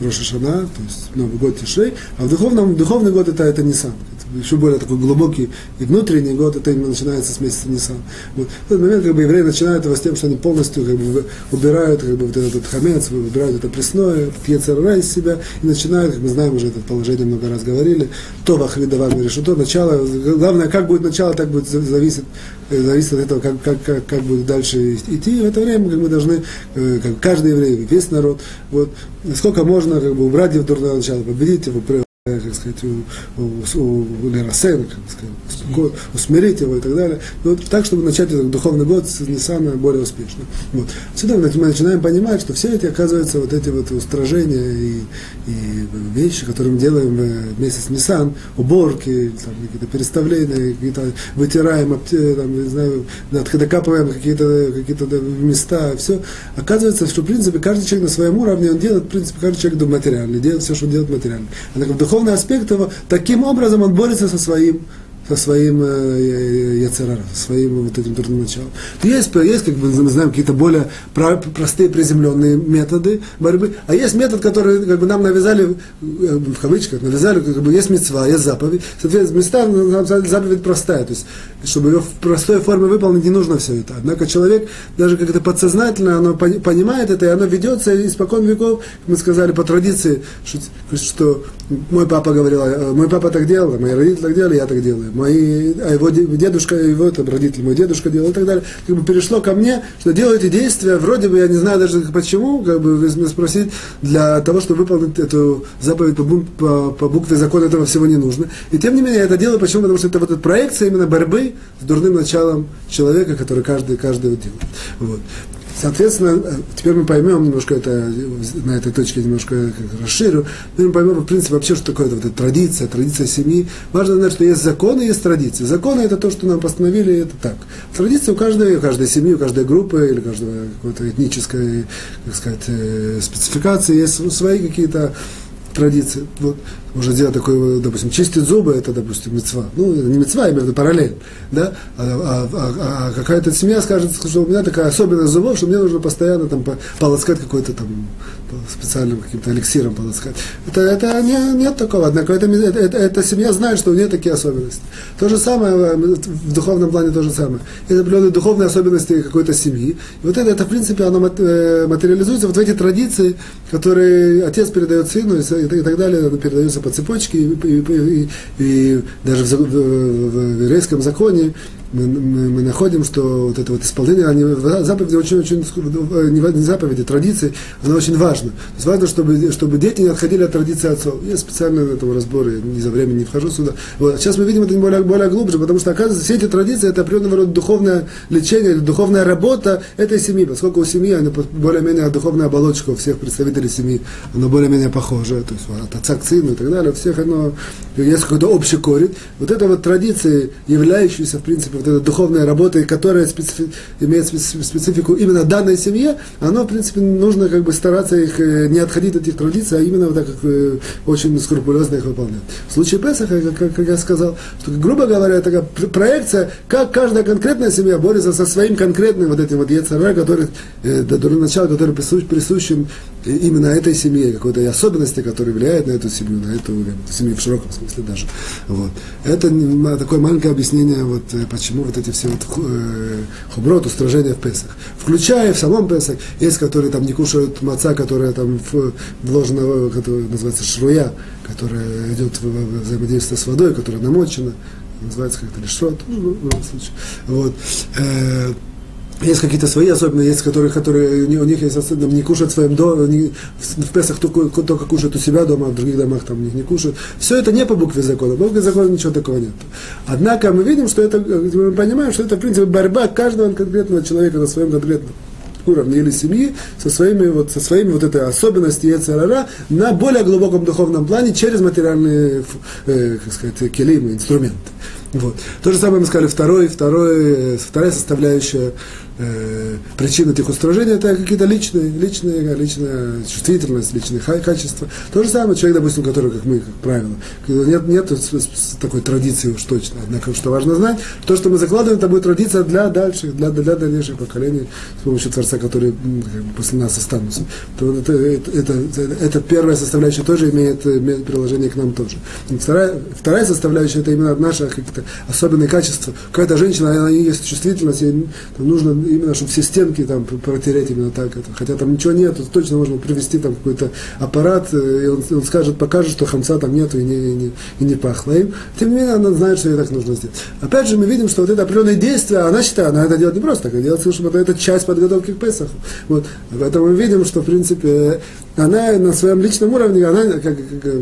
Роша Шана, то есть Новый год Тишрей, а в духовном, духовный год это, это Нисан еще более такой глубокий и внутренний год, это именно начинается с месяца Нисан. Вот. В этот момент как бы, евреи начинают его с тем, что они полностью как бы, убирают как бы, вот этот хамец, убирают это пресное, пьецера из себя, и начинают, как мы знаем, уже это положение много раз говорили, то вахвидавам решето, начало, главное, как будет начало, так будет зависеть, э, зависит от этого, как, как, как, как будет дальше идти. И в это время как мы должны, э, как каждый еврей, весь народ, вот, сколько можно как бы, убрать его дурное начало, победить его, как сказать, у, у, у Лерасена, как сказать, усмирить его и так далее. И вот так, чтобы начать этот духовный год с Ниссана более успешно. Вот. Отсюда мы начинаем понимать, что все эти, оказывается, вот эти вот устражения и, и вещи, которые мы делаем вместе с Ниссан, уборки, там, какие-то переставления, какие-то вытираем, там, не знаю, докапываем какие-то какие места, все. Оказывается, что, в принципе, каждый человек на своем уровне, он делает, в принципе, каждый человек материальный, делает все, что он делает материально. Однако в духовный аспект его, таким образом он борется со своим со своим э, со своим вот этим дурным началом. Есть, есть, как мы знаем, какие-то более простые приземленные методы борьбы, а есть метод, который как бы нам навязали, э, в кавычках, навязали, как бы есть мецва, есть заповедь. Соответственно, места заповедь простая, то есть, чтобы ее в простой форме выполнить, не нужно все это. Однако человек, даже как это подсознательно, оно понимает это, и оно ведется испокон веков, мы сказали по традиции, что, что мой папа говорил, «А, мой папа так делал, мои родители так делали, я так делаю мои, а его дедушка, его там, родители, мой дедушка делал и так далее, как бы перешло ко мне, что делаете действия, вроде бы, я не знаю даже почему, как бы вы спросить, для того, чтобы выполнить эту заповедь по, по, по букве закона, этого всего не нужно. И тем не менее, я это делаю, почему? Потому что это вот эта проекция именно борьбы с дурным началом человека, который каждый, каждый делает. Вот. Соответственно, э, теперь мы поймем немножко это, на этой точке немножко расширю, мы поймем, в принципе, вообще, что такое вот эта традиция, традиция семьи. Важно знать, что есть законы, есть традиции. Законы это то, что нам постановили, это так. Традиции у каждой, у каждой семьи, у каждой группы или каждого какой-то этнической, как сказать, э, спецификации есть свои какие-то традиции. Вот можно сделать такое, допустим, чистить зубы, это, допустим, мецва. Ну, не мецва, именно параллель. Да? А, а, а, а какая-то семья скажет, что у меня такая особенность зубов, что мне нужно постоянно там полоскать какой-то там специальным каким-то эликсиром полоскать. Это, это не, нет такого. Однако это, это, эта семья знает, что у нее такие особенности. То же самое э, в духовном плане то же самое. Это определенные духовные особенности какой-то семьи. И вот это, это, в принципе, оно э, материализуется вот в эти традиции, которые отец передает сыну и, и так далее, оно передается по цепочке, и, и, и, и даже в, в, в, еврейском законе мы, мы, мы находим, что вот это вот исполнение они, заповеди очень-очень, не заповеди, традиции, оно очень важно. То есть важно, чтобы, чтобы дети не отходили от традиции отцов. Есть специальные этого разборы, я не за время не вхожу сюда. Вот. Сейчас мы видим это более, более глубже, потому что, оказывается, все эти традиции, это определенного рода духовное лечение, духовная работа этой семьи, поскольку у семьи, она более-менее духовная оболочка у всех представителей семьи, она более-менее похожа, то есть от отца к сыну и так далее, у всех оно, есть какой-то общий корень. Вот это вот традиции, являющиеся, в принципе, вот эта духовная работа, которая специфи, имеет специфику именно данной семье, оно, в принципе, нужно как бы стараться их э, не отходить от этих традиций, а именно вот так как э, очень скрупулезно их выполнять. В случае Песаха, как, как я сказал, что, грубо говоря, такая проекция, как каждая конкретная семья борется со своим конкретным вот этим вот яцера, который, э, до начала, который присущ, присущим именно этой семье, какой-то особенности, которые влияют на эту семью, на эту, семью в широком смысле даже. Вот. Это такое маленькое объяснение, вот, э, почему вот эти все вот э, устражения в Песах. Включая в самом Песах, есть, которые там не кушают маца, которая там вложена, которая называется шруя, которая идет в взаимодействие с водой, которая намочена, называется как-то лишрот, ну, в любом случае. Вот. Есть какие-то свои особенности, есть которые, которые у них есть особенно, не кушают в своем доме, в Песах только, только кушают у себя дома, а в других домах там них не кушают. Все это не по букве закона, по букве закона ничего такого нет. Однако мы видим, что это, мы понимаем, что это, в принципе, борьба каждого конкретного человека на своем конкретном уровне или семьи со своими вот, со своими вот этой особенностью Ецерара на более глубоком духовном плане через материальные, э, как сказать, келимы, инструменты. Вот. То же самое мы сказали, второй, второй, э, вторая составляющая э, причины этих устражений это какие-то личные, личные, личная чувствительность, личные качества. То же самое человек, допустим, который, как мы, как правило, нет, нет такой традиции уж точно. Однако, что важно знать, то, что мы закладываем, это будет традиция для дальших, для, для дальнейших поколений с помощью Творца, которые как бы, после нас останутся. То это, это, это, это первая составляющая тоже имеет, имеет приложение к нам тоже. Вторая, вторая составляющая это именно наша какие-то особенные качества. Какая-то женщина, она есть чувствительность, ей нужно именно, чтобы все стенки там протереть именно так. Это. Хотя там ничего нет, точно можно привести там какой-то аппарат, э, и он, он скажет, покажет, что хамца там нету и не, и не, и не пахло им. Тем не менее, она знает, что ей так нужно сделать. Опять же, мы видим, что вот это определенное действие, она считает, она это делает не просто так, она делает, чтобы это, это часть подготовки к Песаху. Вот. Поэтому мы видим, что, в принципе, она на своем личном уровне, она, как, как,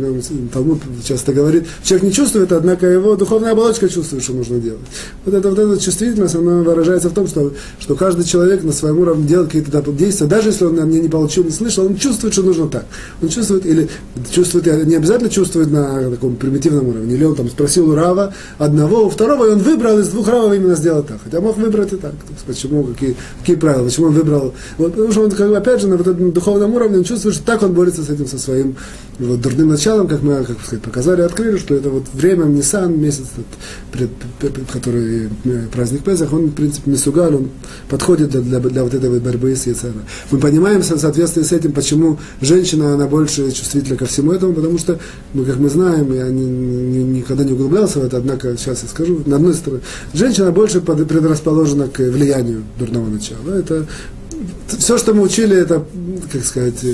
Талмуд часто говорит, человек не чувствует, однако его духовная оболочка чувствует, что нужно делать. Вот эта, вот эта чувствительность, она выражается в том, что, что каждый человек на своем уровне делает какие-то действия, даже если он мне не получил, не слышал, он чувствует, что нужно так. Он чувствует, или чувствует, не обязательно чувствует на таком примитивном уровне, или он там спросил у Рава одного, у второго, и он выбрал из двух Равов именно сделать так. Хотя мог выбрать и так. Почему, какие, какие правила, почему он выбрал. Вот, потому что он, как бы, опять же, на вот этом духовном уровне он чувствует, что так он борется с этим, со своим вот, дурным началом, как мы как сказать, показали, открыли, что это вот время Нисан, месяц, пред, который э, праздник Песах, он, в принципе, не сугаль, он подходит для, для, для вот этой борьбы с Яцера. Мы понимаем в соответствии с этим, почему женщина, она больше чувствительна ко всему этому, потому что, ну, как мы знаем, я не, не, никогда не углублялся в это, однако сейчас я скажу, на одной стороне, женщина больше предрасположена к влиянию дурного начала. Это все, что мы учили, это, как сказать,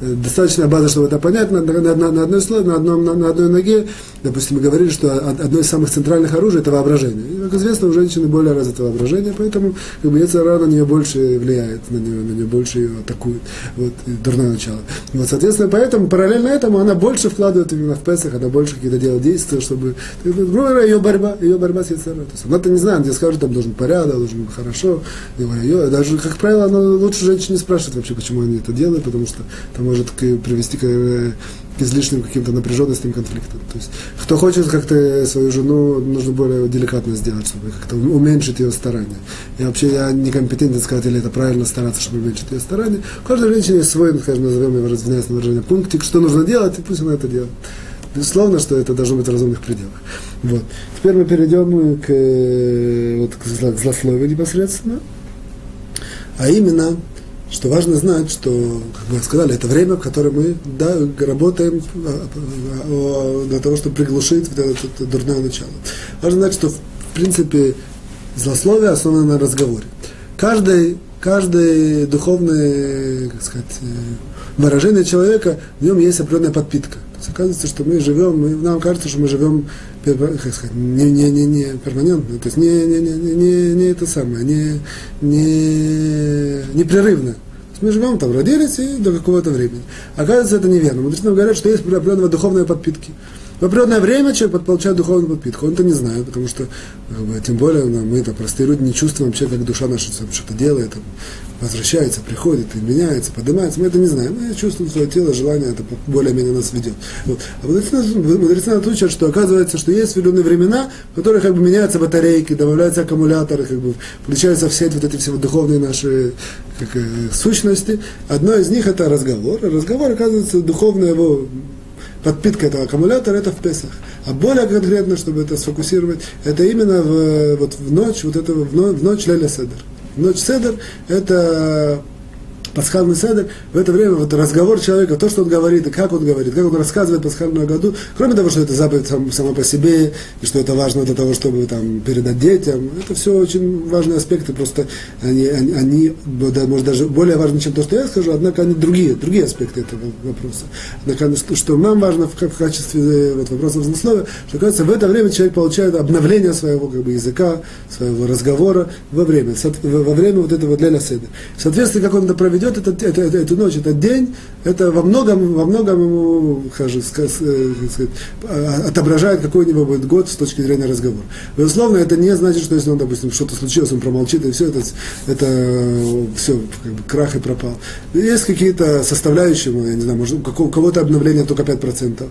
достаточная база, чтобы это понять, на, на, на, на одной на, одном, на, на одной ноге. Допустим, мы говорили, что одно из самых центральных оружий – это воображение. И, как известно, у женщины более развито воображение, поэтому как бы, Яцера на нее больше влияет, на нее, на нее больше ее атакует. Вот, дурное начало. Вот, соответственно, поэтому, параллельно этому, она больше вкладывает именно в Песах, она больше какие-то делает действия, чтобы... Грубо ее борьба, ее борьба с Яцера. То она-то не знает, где скажет, там должен порядок, должен быть хорошо. Ее, даже, как правило, она лучше женщин не спрашивает вообще, почему они это делают, потому что это может привести к, к излишним каким-то напряженностям, конфликтам. То есть, кто хочет как-то свою жену, нужно более деликатно сделать, чтобы как-то уменьшить ее старания. И вообще я некомпетентен сказать, или это правильно стараться, чтобы уменьшить ее старания. У каждой женщины есть свой, скажем, назовем его, извиняюсь на выражение, пунктик, что нужно делать, и пусть она это делает. Безусловно, что это должно быть в разумных пределах. Вот. Теперь мы перейдем к, вот, к злословию непосредственно. А именно, что важно знать, что, как мы сказали, это время, в которое мы да, работаем а, а, для того, чтобы приглушить вот это, это дурное начало. Важно знать, что, в принципе, злословие основано на разговоре. Каждый, каждое духовное, как сказать, э, выражение человека, в нем есть определенная подпитка. Оказывается, что мы живем, мы, нам кажется, что мы живем как сказать, не, не, не, не перманентно, то есть не, не, не, не, не это самое, не, не непрерывно. Мы живем там, родились и до какого-то времени. Оказывается, это неверно. Мудрецы нам говорят, что есть определенная духовная подпитки. В определенное время человек получает духовную подпитку. Он это не знает, потому что, тем более, мы, это простые люди, не чувствуем вообще, как душа наша что-то делает. Возвращается, приходит и меняется, поднимается, мы это не знаем. Мы чувствуем свое тело, желание это более-менее нас ведет. Вот. А мудрецы нас учат, что оказывается, что есть определенные времена, в которых как бы меняются батарейки, добавляются аккумуляторы, как бы включаются все вот эти все духовные наши как, э, сущности. Одно из них это разговор. разговор, оказывается, духовная его подпитка этого аккумулятора это в Песах. А более конкретно, чтобы это сфокусировать, это именно в, вот в ночь, вот это в ночь Леля Седер. Ночь Седер – это пасхальный седер, в это время вот разговор человека, то, что он говорит, и как он говорит, как он рассказывает пасхальную году, кроме того, что это заповедь сам, сама по себе, и что это важно для того, чтобы там, передать детям, это все очень важные аспекты, просто они, они, они да, может, даже более важны, чем то, что я скажу, однако они другие, другие аспекты этого вопроса. Однако, что, что нам важно в, в качестве вот, вопроса взнословия, что, кажется, в это время человек получает обновление своего как бы, языка, своего разговора во время, во время вот этого для седа. Соответственно, как он это проведет, ведет этот, это, это, эту ночь, этот день, это во многом, во многом ему, скажем, сказать, а, отображает какой-нибудь год с точки зрения разговора. Безусловно, это не значит, что если он, допустим, что-то случилось, он промолчит, и все, это, это все, как бы, крах и пропал. Есть какие-то составляющие, я не знаю, может, у кого-то обновление только 5%.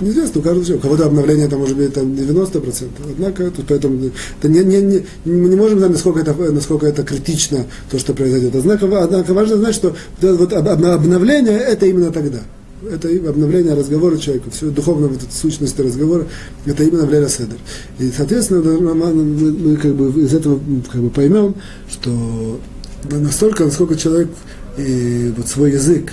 Неизвестно, у каждого. У кого-то обновление там может быть там 90%. Однако, тут поэтому это не, не, не, мы не можем знать, насколько это, насколько это критично, то, что произойдет. Однако, однако важно знать, что вот, вот обновление это именно тогда. Это обновление разговора человека, все духовная вот эта сущность разговора, это именно в Седер. И, соответственно, мы как бы из этого как бы поймем, что настолько, насколько человек и вот свой язык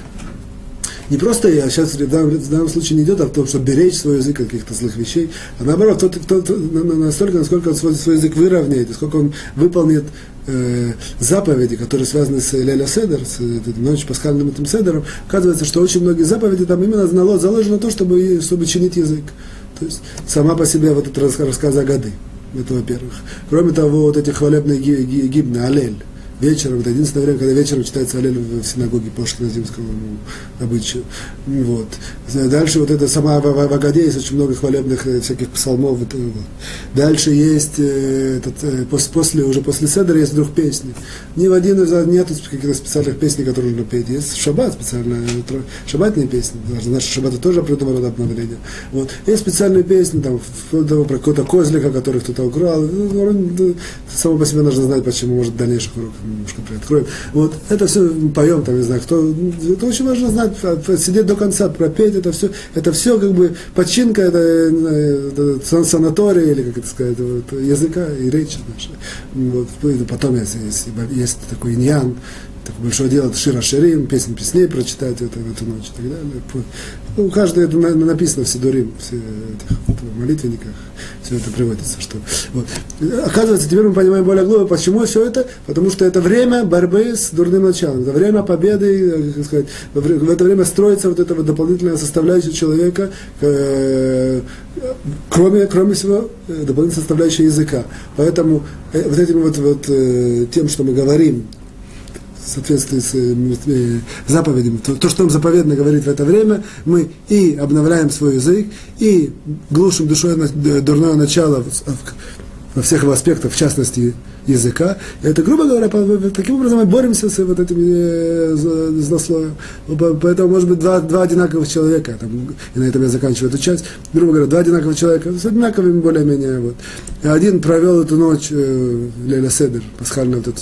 не просто я сейчас в данном, случае не идет о том, чтобы беречь свой язык от каких-то злых вещей, а наоборот, тот, кто, настолько, насколько он свой, свой язык выровняет, сколько он выполнит э, заповеди, которые связаны с Леля Седер, с э, ночью пасхальным этим Седером, оказывается, что очень многие заповеди там именно заложено то, чтобы, чтобы чинить язык. То есть сама по себе вот этот рассказ о годы. Это во-первых. Кроме того, вот эти хвалебные гибны, алель, вечером, это единственное время, когда вечером читается Аллель в синагоге по шкиназимскому обычаю. Вот. Дальше вот это сама в, в Агаде есть очень много хвалебных э, всяких псалмов. Вот. Дальше есть э, этот, э, после, уже после Седера есть вдруг песни. Ни в один из нет каких-то специальных песней, которые нужно петь. Есть шаббат специальная, шаббатные песни. Наши шаббаты тоже определенного обновления. Вот. Есть специальные песни, там, про какого-то козлика, который кто-то украл. Ну, само по себе нужно знать, почему, может, в дальнейших уроках немножко приоткроем. Вот это все поем, там, не знаю, кто. Это очень важно знать, сидеть до конца, пропеть это все. Это все как бы починка, это, это санатория, или как это сказать, вот, языка и речи нашей. Вот, потом есть, есть, есть такой иньян, такое большое дело, это Шира Ширим, песни песней прочитать это, в эту ночь и так далее. Ну, каждое это написано в Сидурим, в, этих, в молитвенниках, все это приводится. Что, вот. Оказывается, теперь мы понимаем более глубоко, почему все это, потому что это время борьбы с дурным началом, это время победы, э, как сказать, в это время строится вот эта вот дополнительная составляющая человека, э, кроме, кроме всего, э, дополнительная составляющая языка. Поэтому э, вот этим вот, вот э, тем, что мы говорим, в соответствии с э, заповедями, то, то, что нам заповедно говорит в это время, мы и обновляем свой язык, и глушим душой дурное начало во всех аспектах, в частности, языка. И это, грубо говоря, таким образом мы боремся с вот этим э, злословием. Поэтому, может быть, два, два одинаковых человека, там, и на этом я заканчиваю эту часть, грубо говоря, два одинаковых человека, с одинаковыми более-менее. Вот. Один провел эту ночь, э, Леля Седер, пасхальную вот эту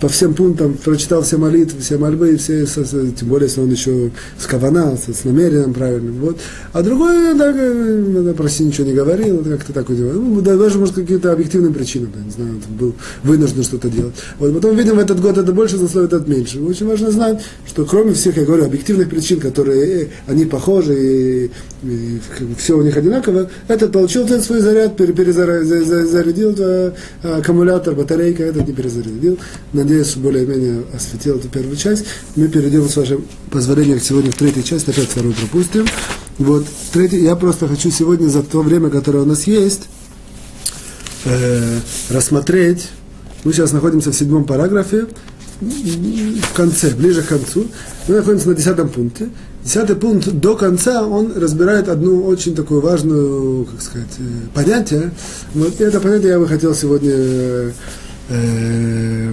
по всем пунктам прочитал все молитвы, все мольбы, все, тем более, если он еще с кавана, с, с намерением правильным. Вот. А другой, да, да, прости, ничего не говорил, как-то так вот. Ну, даже, может, какие-то объективные причины, да, не знаю, был вынужден что-то делать. Вот. Потом видим, в этот год это больше засловит, этот меньше. Очень важно знать, что кроме всех, я говорю, объективных причин, которые э, они похожи, и, и все у них одинаково, этот получил свой заряд, перезарядил э, аккумулятор, батарейка, этот не перезарядил. На надеюсь, более-менее осветил эту первую часть. Мы перейдем, с вашим позволением, сегодня в третью часть, опять вторую пропустим. Вот, третий, я просто хочу сегодня за то время, которое у нас есть, э, рассмотреть, мы сейчас находимся в седьмом параграфе, в конце, ближе к концу, мы находимся на десятом пункте. Десятый пункт до конца, он разбирает одну очень такую важную, как сказать, э, понятие. Вот это понятие я бы хотел сегодня э,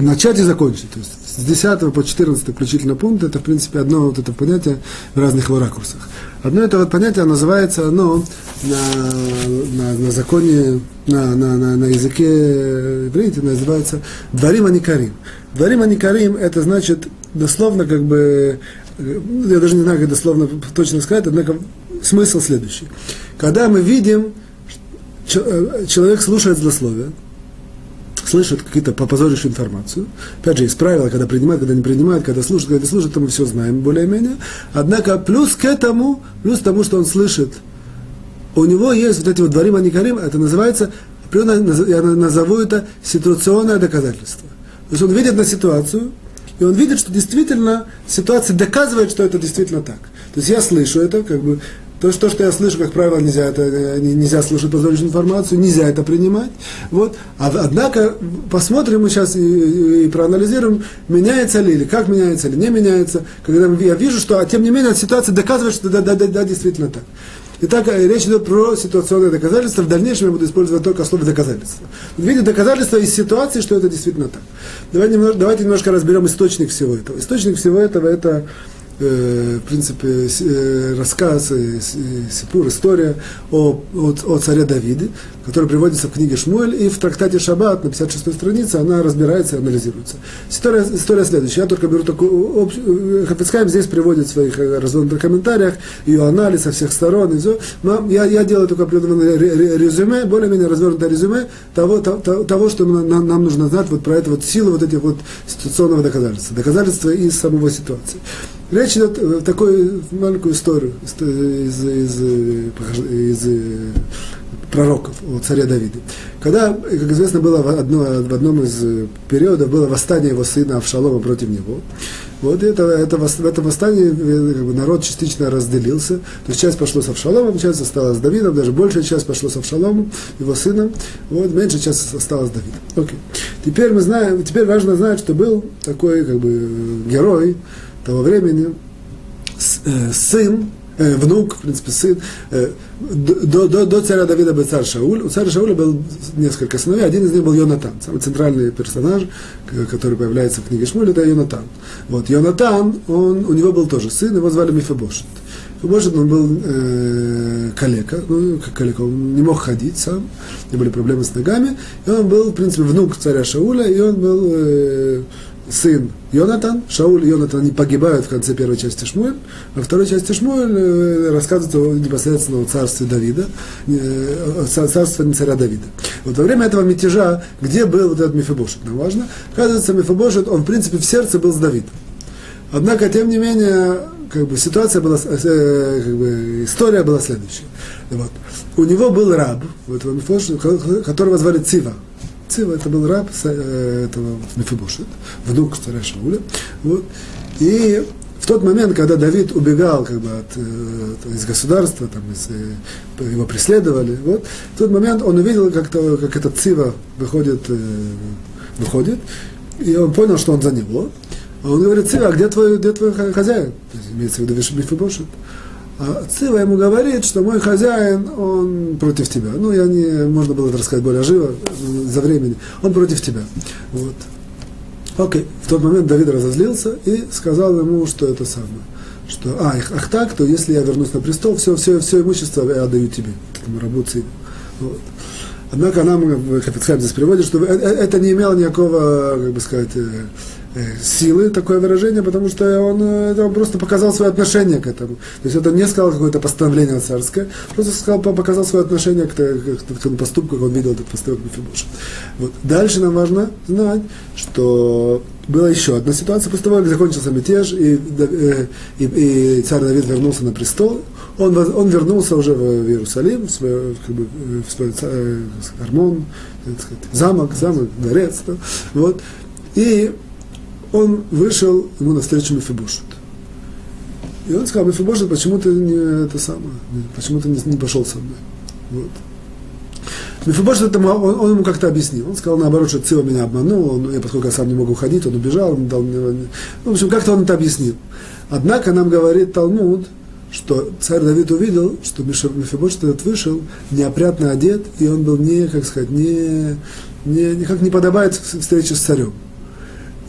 начать и закончить. То есть с 10 по 14 включительно пункт, это, в принципе, одно вот это понятие в разных его ракурсах. Одно это вот понятие называется оно на, на, на законе, на, на, на, на языке иврите называется дворим аникарим. Дворим аникарим это значит дословно как бы, я даже не знаю, как дословно точно сказать, однако смысл следующий. Когда мы видим, э, человек слушает злословие, слышит какие-то попозорящую информацию. Опять же, есть правила, когда принимают, когда не принимают, когда слушают, когда не слушают, это мы все знаем более-менее. Однако плюс к этому, плюс к тому, что он слышит, у него есть вот эти вот дворим аникарим, это называется, я назову это ситуационное доказательство. То есть он видит на ситуацию, и он видит, что действительно ситуация доказывает, что это действительно так. То есть я слышу это, как бы то, что, что я слышу, как правило, нельзя, это, э, нельзя слушать позволительную информацию, нельзя это принимать. Вот. А, однако, посмотрим мы сейчас и, и, проанализируем, меняется ли или как меняется или не меняется, когда я вижу, что, а тем не менее, ситуация доказывает, что да, да, да, да, действительно так. Итак, э, речь идет про ситуационное доказательство. В дальнейшем я буду использовать только слово доказательство. В виде доказательства из ситуации, что это действительно так. Давайте немножко, давайте немножко разберем источник всего этого. Источник всего этого это в принципе, э, рассказ, э, сипур, история о, о, о царе Давиде, который приводится в книге Шмуэль, и в трактате Шаббат на 56-й странице она разбирается и анализируется. История, история следующая. Я только беру такую общую... Хафицкайм здесь приводит в своих развернутых комментариях ее анализ со всех сторон. Но я, я делаю только определенное резюме, более-менее развернутое резюме того, того, того что нам, нам нужно знать вот про эту вот силу вот этих вот ситуационного доказательства. Доказательства из самого ситуации. Речь идет э, такую маленькую историю из, из, из, из пророков о царе Давиде. Когда, как известно, было в, одно, в одном из периодов было восстание его сына Авшалома против него. Вот это, это, в этом восстании э, как бы, народ частично разделился. То есть часть пошло с Авшаломом, часть осталась с Давидом, даже большая часть пошло с Авшаломом, его сыном, вот, меньшая часть осталась с Давидом. Окей. Теперь мы знаем, теперь важно знать, что был такой как бы герой, того времени, э, сын, э, внук, в принципе, сын, э, до, до, до царя Давида был царь Шауль. У царя Шауля был несколько сыновей, один из них был Йонатан, самый центральный персонаж, который появляется в книге Шмуль, это Йонатан. Вот, Йонатан, он, у него был тоже сын, его звали Мифабошет. Мифабошет, он был э, калека, ну, как калека, он не мог ходить сам, у него были проблемы с ногами, и он был, в принципе, внук царя Шауля, и он был э, сын Йонатан, Шауль и Йонатан, они погибают в конце первой части Шмуэль, во второй части Шмуэль э, рассказывается непосредственно о царстве Давида, э, о царстве царя Давида. Вот во время этого мятежа, где был вот этот Мефибошет, нам важно, оказывается, Мефибошет, он в принципе в сердце был с Давидом. Однако, тем не менее, как бы ситуация была, э, как бы, история была следующая. Вот. У него был раб, вот, которого звали Цива. Цива это был раб э, этого Мефибошет, внук царя Шауля. Вот. И в тот момент, когда Давид убегал как бы, от, э, из государства, там, из, э, его преследовали, вот, в тот момент он увидел, как, -то, как этот Цива выходит, выходит, и он понял, что он за него. А он говорит, Цива, а где твой, где твой хозяин? Имеется в виду Мефибошет. А Цива ему говорит, что мой хозяин, он против тебя. Ну, я не, можно было это рассказать более живо, за времени. Он против тебя. Вот. Окей. В тот момент Давид разозлился и сказал ему, что это самое. Что, а, ах так, то если я вернусь на престол, все, все, все имущество я отдаю тебе, этому рабу Циве. Вот. Однако нам, Хафицхайм здесь приводит, что это не имело никакого, как бы сказать, э, силы такое выражение, потому что он, э, он просто показал свое отношение к этому. То есть это не сказал какое-то постановление царское, просто сказал, показал свое отношение к, к, к тому поступку, как он видел этот поступок Мефибоша. Вот. Дальше нам важно знать, что была еще одна ситуация, после того, как закончился мятеж, и, э, и, и царь Давид вернулся на престол, он, он вернулся уже в Иерусалим, в свой, как бы, в свой Армон, замок, замок, дворец. Да, вот, и он вышел ему навстречу Мефибошет. И он сказал, Мефибошет, почему ты не это самое, почему ты не, пошел со мной? Вот. Мефибошет это, он, он ему как-то объяснил. Он сказал, наоборот, что Цива меня обманул, он, я, поскольку я сам не мог уходить, он убежал, он дал мне... Ну, в общем, как-то он это объяснил. Однако нам говорит Талмуд, что царь Давид увидел, что Мефибошет этот вышел неопрятно одет, и он был не, как сказать, не, не, никак не подобает встрече с царем.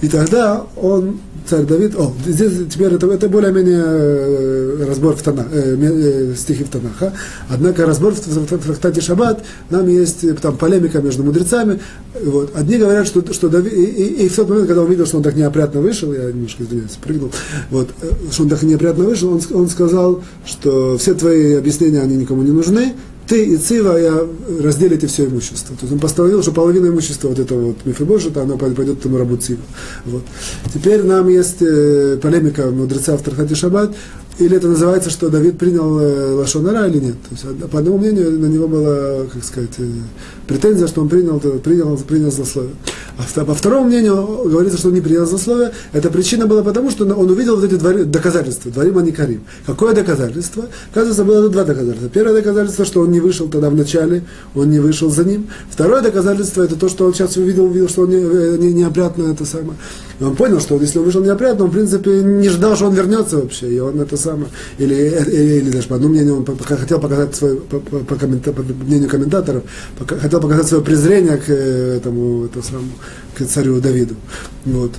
И тогда он, царь Давид, о, здесь теперь это, это более-менее э, разбор в Танах, э, э, стихи в Танаха. Однако разбор в, в, в трактате Шаббат, нам есть э, там полемика между мудрецами. Вот. Одни говорят, что, что Давид, и, и, и в тот момент, когда он видел, что он так неопрятно вышел, я немножко извиняюсь, прыгнул, вот, э, что он так неопрятно вышел, он, он сказал, что все твои объяснения, они никому не нужны, ты и Цива я разделите все имущество. То есть он постановил, что половина имущества вот этого вот Мифрибошета, оно пойдет этому рабу Цива. Вот. Теперь нам есть э, полемика мудреца в Трахате Шаббат, или это называется, что Давид принял э, Лашонара или нет. То есть, по одному мнению, на него была, как сказать, э, претензия, что он принял, принял, принял злословие. А по второму мнению говорится, что он не принял злословие. Эта причина была потому, что он увидел вот эти двори, доказательства, дворим а не карим. Какое доказательство? Оказывается, было два доказательства. Первое доказательство, что он не вышел тогда в начале, он не вышел за ним. Второе доказательство, это то, что он сейчас увидел, увидел, что он не, э, не, неопрятно это самое. И он понял, что если он вышел неопрятно, он, в принципе, не ждал, что он вернется вообще. И он это самое, или, или, или даже по одному мнению, он хотел показать свое, по, по, по, коммента, по мнению комментаторов, пока, хотел показать свое презрение к э, этому, этому самому, к царю Давиду. Вот.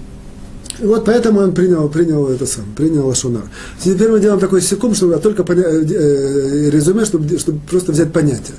И вот поэтому он принял, принял это сам, принял Лашонар. Теперь мы делаем такой секунд, чтобы только поня- э, э, резюме, чтобы, чтобы просто взять понятие.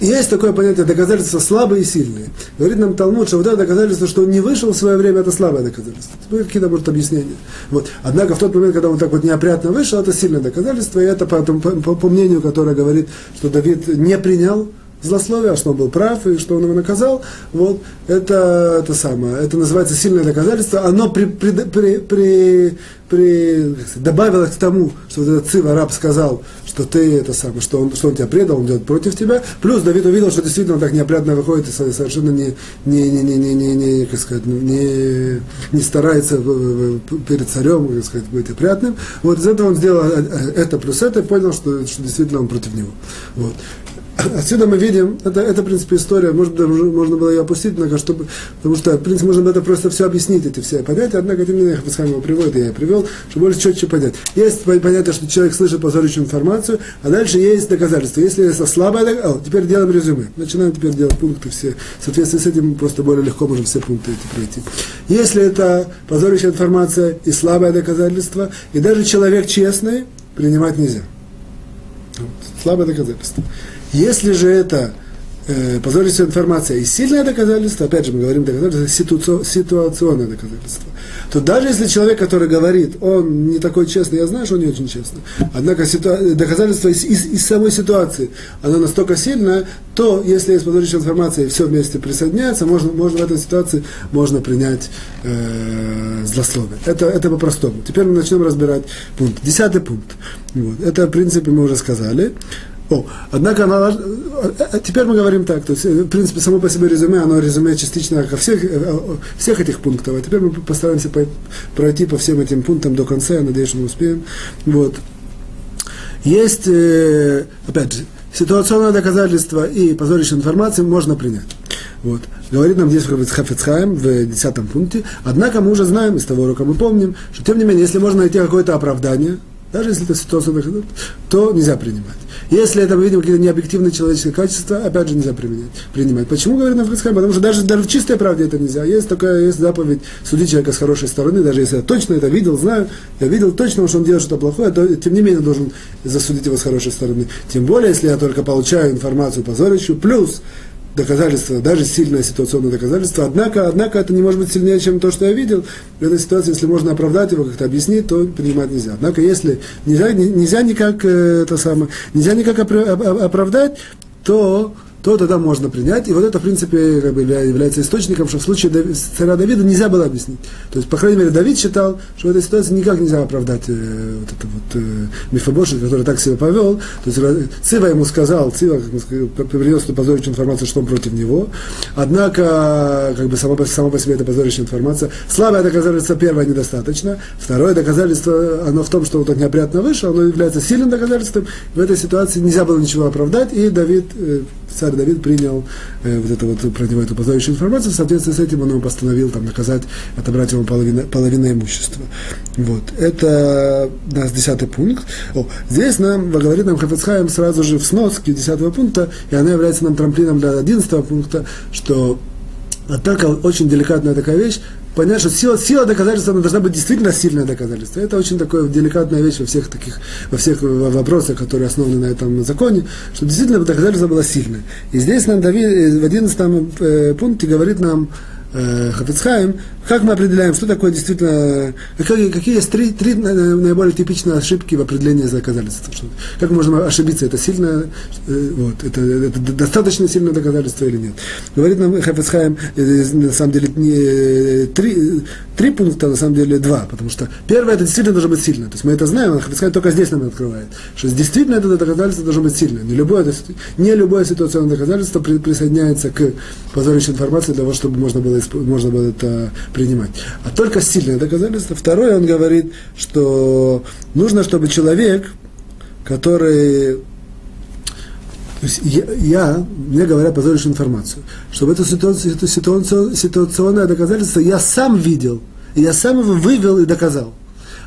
Есть такое понятие доказательства слабые и сильные. Говорит нам Талмуд, что вот это доказательство, что он не вышел в свое время, это слабое доказательство. Это какие-то, может, объяснения. Вот. Однако в тот момент, когда он так вот неопрятно вышел, это сильное доказательство, и это по, по, по мнению, которое говорит, что Давид не принял злословие, а что он был прав и что он его наказал, вот, это, это самое, это называется сильное доказательство, оно при, при, при, при, при, добавилось к тому, что вот этот цив араб сказал, что ты это самое, что он, что он тебя предал, он идет против тебя, плюс Давид увидел, что действительно он так неопрятно выходит и совершенно не, не, не, не, не, не, не, как сказать, не, не старается перед царем, как сказать, быть опрятным, вот из этого он сделал э, э, это плюс это и понял, что, что действительно он против него. Вот. [coughs] Отсюда мы видим, это, это, в принципе, история, может быть, можно было ее опустить, но чтобы, потому что, в принципе, можно было это просто все объяснить, эти все понятия, однако, тем не менее, Хафицхайм его приводит, я ее привел, чтобы больше четче понять. Есть понятие, что человек слышит позорящую информацию, а дальше есть доказательства. Если это слабое доказательство, теперь делаем резюме. Начинаем теперь делать пункты все. В соответствии с этим просто более легко можем все пункты эти пройти. Если это позорящая информация и слабое доказательство, и даже человек честный, принимать нельзя. Вот. Слабое доказательство. Если же это э, позорительная информация и сильное доказательство, опять же мы говорим доказательство, ситуационное доказательство, то даже если человек, который говорит, он не такой честный, я знаю, что он не очень честный, однако ситуа- доказательство из, из, из самой ситуации, оно настолько сильное, то если есть позорительная информация и все вместе присоединяется, можно, можно в этой ситуации можно принять э, злословие. Это, это по-простому. Теперь мы начнем разбирать пункт. Десятый пункт. Вот. Это, в принципе, мы уже сказали. О, однако она, э, э, теперь мы говорим так, то есть, в принципе, само по себе резюме, оно резюме частично ко всех, э, всех этих пунктов, а теперь мы постараемся пройти по всем этим пунктам до конца, я надеюсь, что мы успеем. Вот. Есть, опять же, ситуационное доказательство и позорящая информация можно принять. Вот. Говорит нам здесь Хафицхайм в 10 пункте. Однако мы уже знаем, из того урока мы помним, что тем не менее, если можно найти какое-то оправдание, даже если это ситуация, то нельзя принимать. Если это, мы видим, какие-то необъективные человеческие качества, опять же, нельзя применять, принимать. Почему говорит Навхацхайм? Потому что даже, даже в чистой правде это нельзя. Есть такая есть заповедь судить человека с хорошей стороны, даже если я точно это видел, знаю, я видел точно, что он делает что-то плохое, то тем не менее должен засудить его с хорошей стороны. Тем более, если я только получаю информацию позорящую, плюс доказательство, даже сильное ситуационное доказательство, однако, однако это не может быть сильнее, чем то, что я видел. В этой ситуации, если можно оправдать его, как-то объяснить, то принимать нельзя. Однако, если нельзя, нельзя никак э, это самое, нельзя никак оправдать, то то тогда можно принять. И вот это, в принципе, как бы является источником, что в случае царя Давида нельзя было объяснить. То есть, по крайней мере, Давид считал, что в этой ситуации никак нельзя оправдать э, вот это вот э, Мифобошет, который так себя повел. То есть, Цива ему сказал, Цива как сказал, принес эту позорящую информацию, что он против него. Однако, как бы само, само по себе это позорящая информация. Слабое доказательство первое недостаточно. Второе доказательство, оно в том, что вот он неопрятно вышел, оно является сильным доказательством. В этой ситуации нельзя было ничего оправдать, и Давид э, царь Давид принял э, вот это вот про него эту позорящую информацию, в соответствии с этим он ему постановил там, наказать, отобрать ему половину, половину имущества. Вот. Это нас десятый пункт. О, здесь нам говорит нам Хафецхайм сразу же в сноске десятого пункта, и она является нам трамплином для одиннадцатого пункта, что Однако очень деликатная такая вещь, понять, что сила, сила доказательства она должна быть действительно сильное доказательство. Это очень такая деликатная вещь во всех таких, во всех вопросах, которые основаны на этом законе, что действительно доказательство было сильное. И здесь нам Давид э, в 11 э, пункте говорит нам э, как мы определяем, что такое действительно, какие, какие есть три, три наиболее типичные ошибки в определении доказательства. Что, как можно ошибиться, это сильно, э, вот, это, это достаточно сильное доказательство или нет. Говорит нам Хафицхайм, э, на самом деле, не, три, три пункта, на самом деле два, потому что первое, это действительно должно быть сильно. То есть мы это знаем, а Хафицхайм только здесь нам открывает, что действительно это доказательство должно быть сильное. Не любое, не любое ситуационное доказательство присоединяется к позволяющей информации для того, чтобы можно было, можно было это принимать. А только сильное доказательство. Второе, он говорит, что нужно, чтобы человек, который то есть я, я мне говорят, позоришь информацию, чтобы это, ситуация, это ситуационное доказательство я сам видел, я сам его вывел и доказал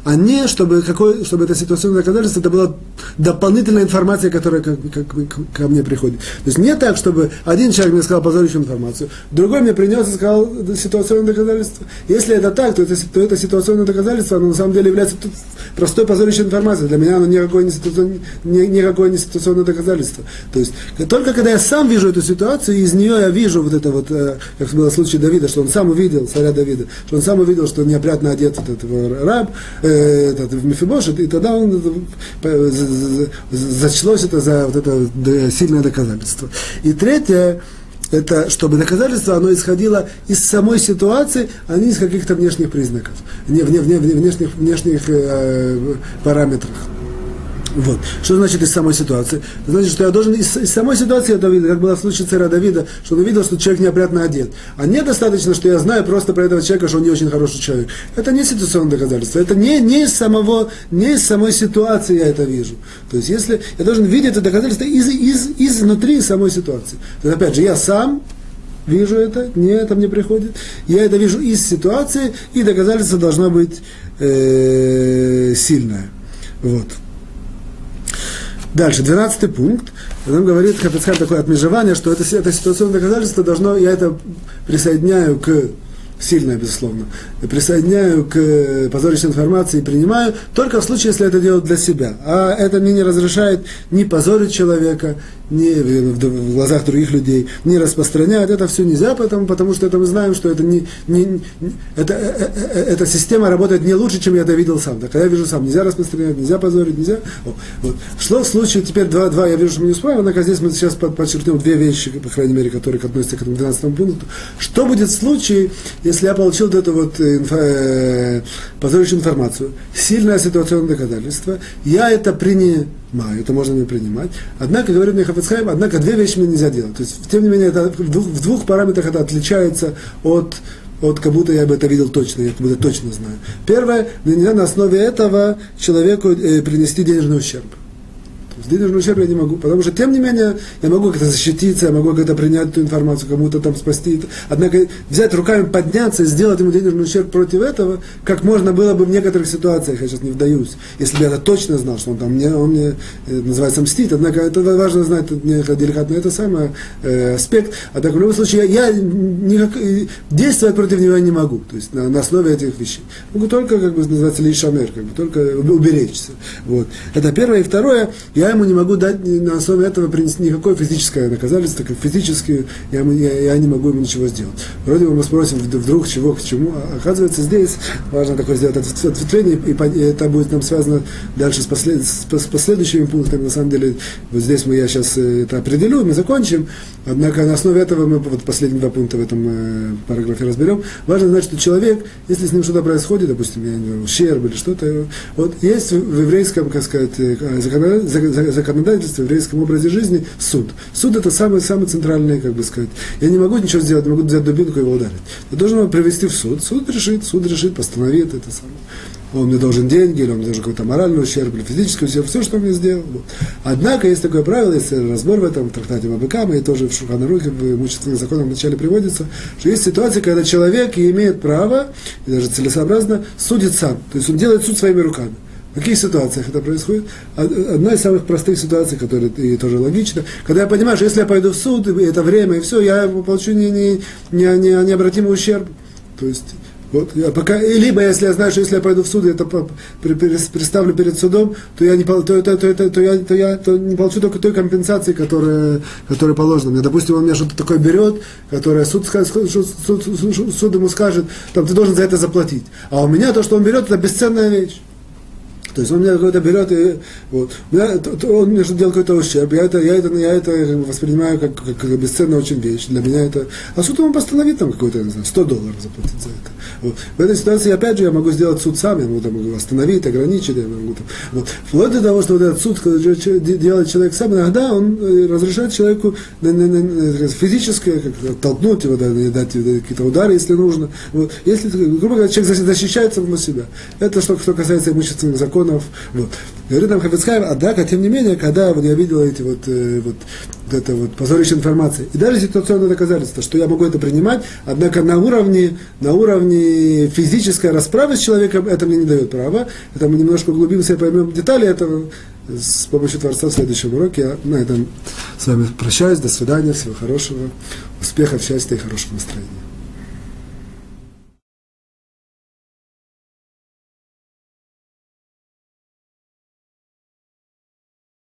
а не чтобы, какой, чтобы это ситуационное доказательство, это была дополнительная информация, которая как, как, ко мне приходит. То есть не так, чтобы один человек мне сказал позорящую информацию, другой мне принес и сказал ситуационное доказательство. Если это так, то это, то это ситуационное доказательство, оно на самом деле является простой позорящей информацией. Для меня оно никакое не, ситуацион, ни, никакое не ситуационное доказательство. То есть только когда я сам вижу эту ситуацию, и из нее я вижу вот это вот, э, как было в случае Давида, что он сам увидел, царя Давида, что он сам увидел, что неопрятно одет этот раб, э, этот, в Мефибошет, и тогда он зачлось это за вот это сильное доказательство. И третье, это чтобы доказательство оно исходило из самой ситуации, а не из каких-то внешних признаков, не, вне, вне, внешних, внешних э, параметров. Вот. Что значит из самой ситуации? Это значит, что я должен из, из самой ситуации видеть, как было в случае царя Давида, что он увидел, что человек неопрятно одет. А не достаточно, что я знаю просто про этого человека, что он не очень хороший человек. Это не ситуационное доказательство. Это не, не, из, самого, не из самой ситуации я это вижу. То есть, если я должен видеть это доказательство из, из, изнутри самой ситуации. То есть, опять же, я сам вижу это, не это мне приходит. Я это вижу из ситуации, и доказательство должно быть э, сильное. Вот. Дальше, 12 пункт. Он говорит, Хафицхайм, такое отмежевание, что это, это ситуационное доказательство должно, я это присоединяю к сильное, безусловно, присоединяю к позорищной информации и принимаю только в случае, если это делаю для себя. А это мне не разрешает ни позорить человека, ни в глазах других людей, не распространять. Это все нельзя, потому, потому что это мы знаем, что это не, не, это, э, э, э, эта система работает не лучше, чем я это видел сам. Так, а я вижу сам, нельзя распространять, нельзя позорить, нельзя. О, вот. Что в случае, теперь два, два, я вижу, что мы не успеваем, однако здесь мы сейчас подчеркнем две вещи, по крайней мере, которые относятся к этому 12 пункту. Что будет в случае, если я получил вот эту вот инфа, э, позорящую информацию, сильное ситуационное доказательство, я это принимаю, это можно не принимать. Однако, говорит мне Хафицхайм, однако две вещи мне нельзя делать. То есть, тем не менее, это, в, двух, в двух параметрах это отличается от от как будто я бы это видел точно, я как будто точно знаю. Первое, нельзя на основе этого человеку э, принести денежный ущерб. С денежным ущерб я не могу, потому что, тем не менее, я могу как-то защититься, я могу как-то принять эту информацию, кому-то там спасти. Однако взять руками, подняться сделать ему денежный ущерб против этого, как можно было бы в некоторых ситуациях, я сейчас не вдаюсь, если бы я это точно знал, что он там мне, он мне э, называется мстит, однако это важно знать, это деликатно, это самый э, аспект. Однако в любом случае я, я никак, действовать против него я не могу, то есть на, на основе этих вещей. Могу только, как бы называется, лишь шамер, как бы только уберечься. Вот. Это первое. И второе, я ему не могу дать на основе этого принести никакое физическое доказательство, как физически я, я, я не могу ему ничего сделать. Вроде бы мы спросим вдруг чего к чему, а оказывается здесь важно такое сделать ответвление, и, это будет нам связано дальше с, послед, с, последующими пунктами. На самом деле, вот здесь мы я сейчас э, это определю, мы закончим. Однако на основе этого мы вот последние два пункта в этом э, параграфе разберем. Важно знать, что человек, если с ним что-то происходит, допустим, я не знаю, ущерб или что-то, вот есть в еврейском, как сказать, э, законодательстве, в еврейском образе жизни суд. Суд это самый, самый центральный, как бы сказать. Я не могу ничего сделать, могу взять дубинку и его ударить. Я должен его привести в суд. Суд решит, суд решит, постановит это самое он мне должен деньги, или он мне должен какой-то моральный ущерб, или физический ущерб, все, что он мне сделал. Однако есть такое правило, есть разбор в этом в трактате Мабыкама, и тоже в Шуханарухе, в имущественных законах вначале приводится, что есть ситуация, когда человек имеет право, и даже целесообразно, судит сам. То есть он делает суд своими руками. В каких ситуациях это происходит? Одна из самых простых ситуаций, которая и тоже логично, когда я понимаю, что если я пойду в суд, и это время, и все, я получу не, не, не, не, необратимый ущерб. То есть Вот, я пока, и либо, если я знаю, что если я пойду в суд, я это представлю перед судом, то я не, то, то, то, то, то, я, то я то не получу только той компенсации, которая, которая положена мне. Допустим, он мне что-то такое берет, которое суд, суд, суд, суд ему скажет, там, ты должен за это заплатить. А у меня то, что он берет, это бесценная вещь. То есть он меня какой-то берет и вот, меня, он мне делает какой-то ущерб, я это, я это, я это воспринимаю как, как, как бесценную очень вещь. Для меня это. А суд ему постановит там какой-то, не знаю, 100 долларов заплатить за это. В этой ситуации, опять же, я могу сделать суд сам, я могу, там, остановить, ограничить, я могу там, вот. Вплоть до того, что вот этот суд, когда делает человек сам, иногда он э, разрешает человеку физически как, толкнуть его, да, дать какие-то удары, если нужно. Вот. Если, грубо говоря, человек защищает самого себя. Это что, что касается имущественных законов. Вот. Говорит нам Хафицхайм, однако, тем не менее, когда вот я видел эти вот, э, вот это вот позорищная информация, и даже ситуационное доказательство, что я могу это принимать, однако на уровне, на уровне физической расправы с человеком это мне не дает права. Это мы немножко углубимся и поймем детали этого с помощью Творца в следующем уроке. Я на этом с вами прощаюсь. До свидания. Всего хорошего. Успехов, счастья и хорошего настроения.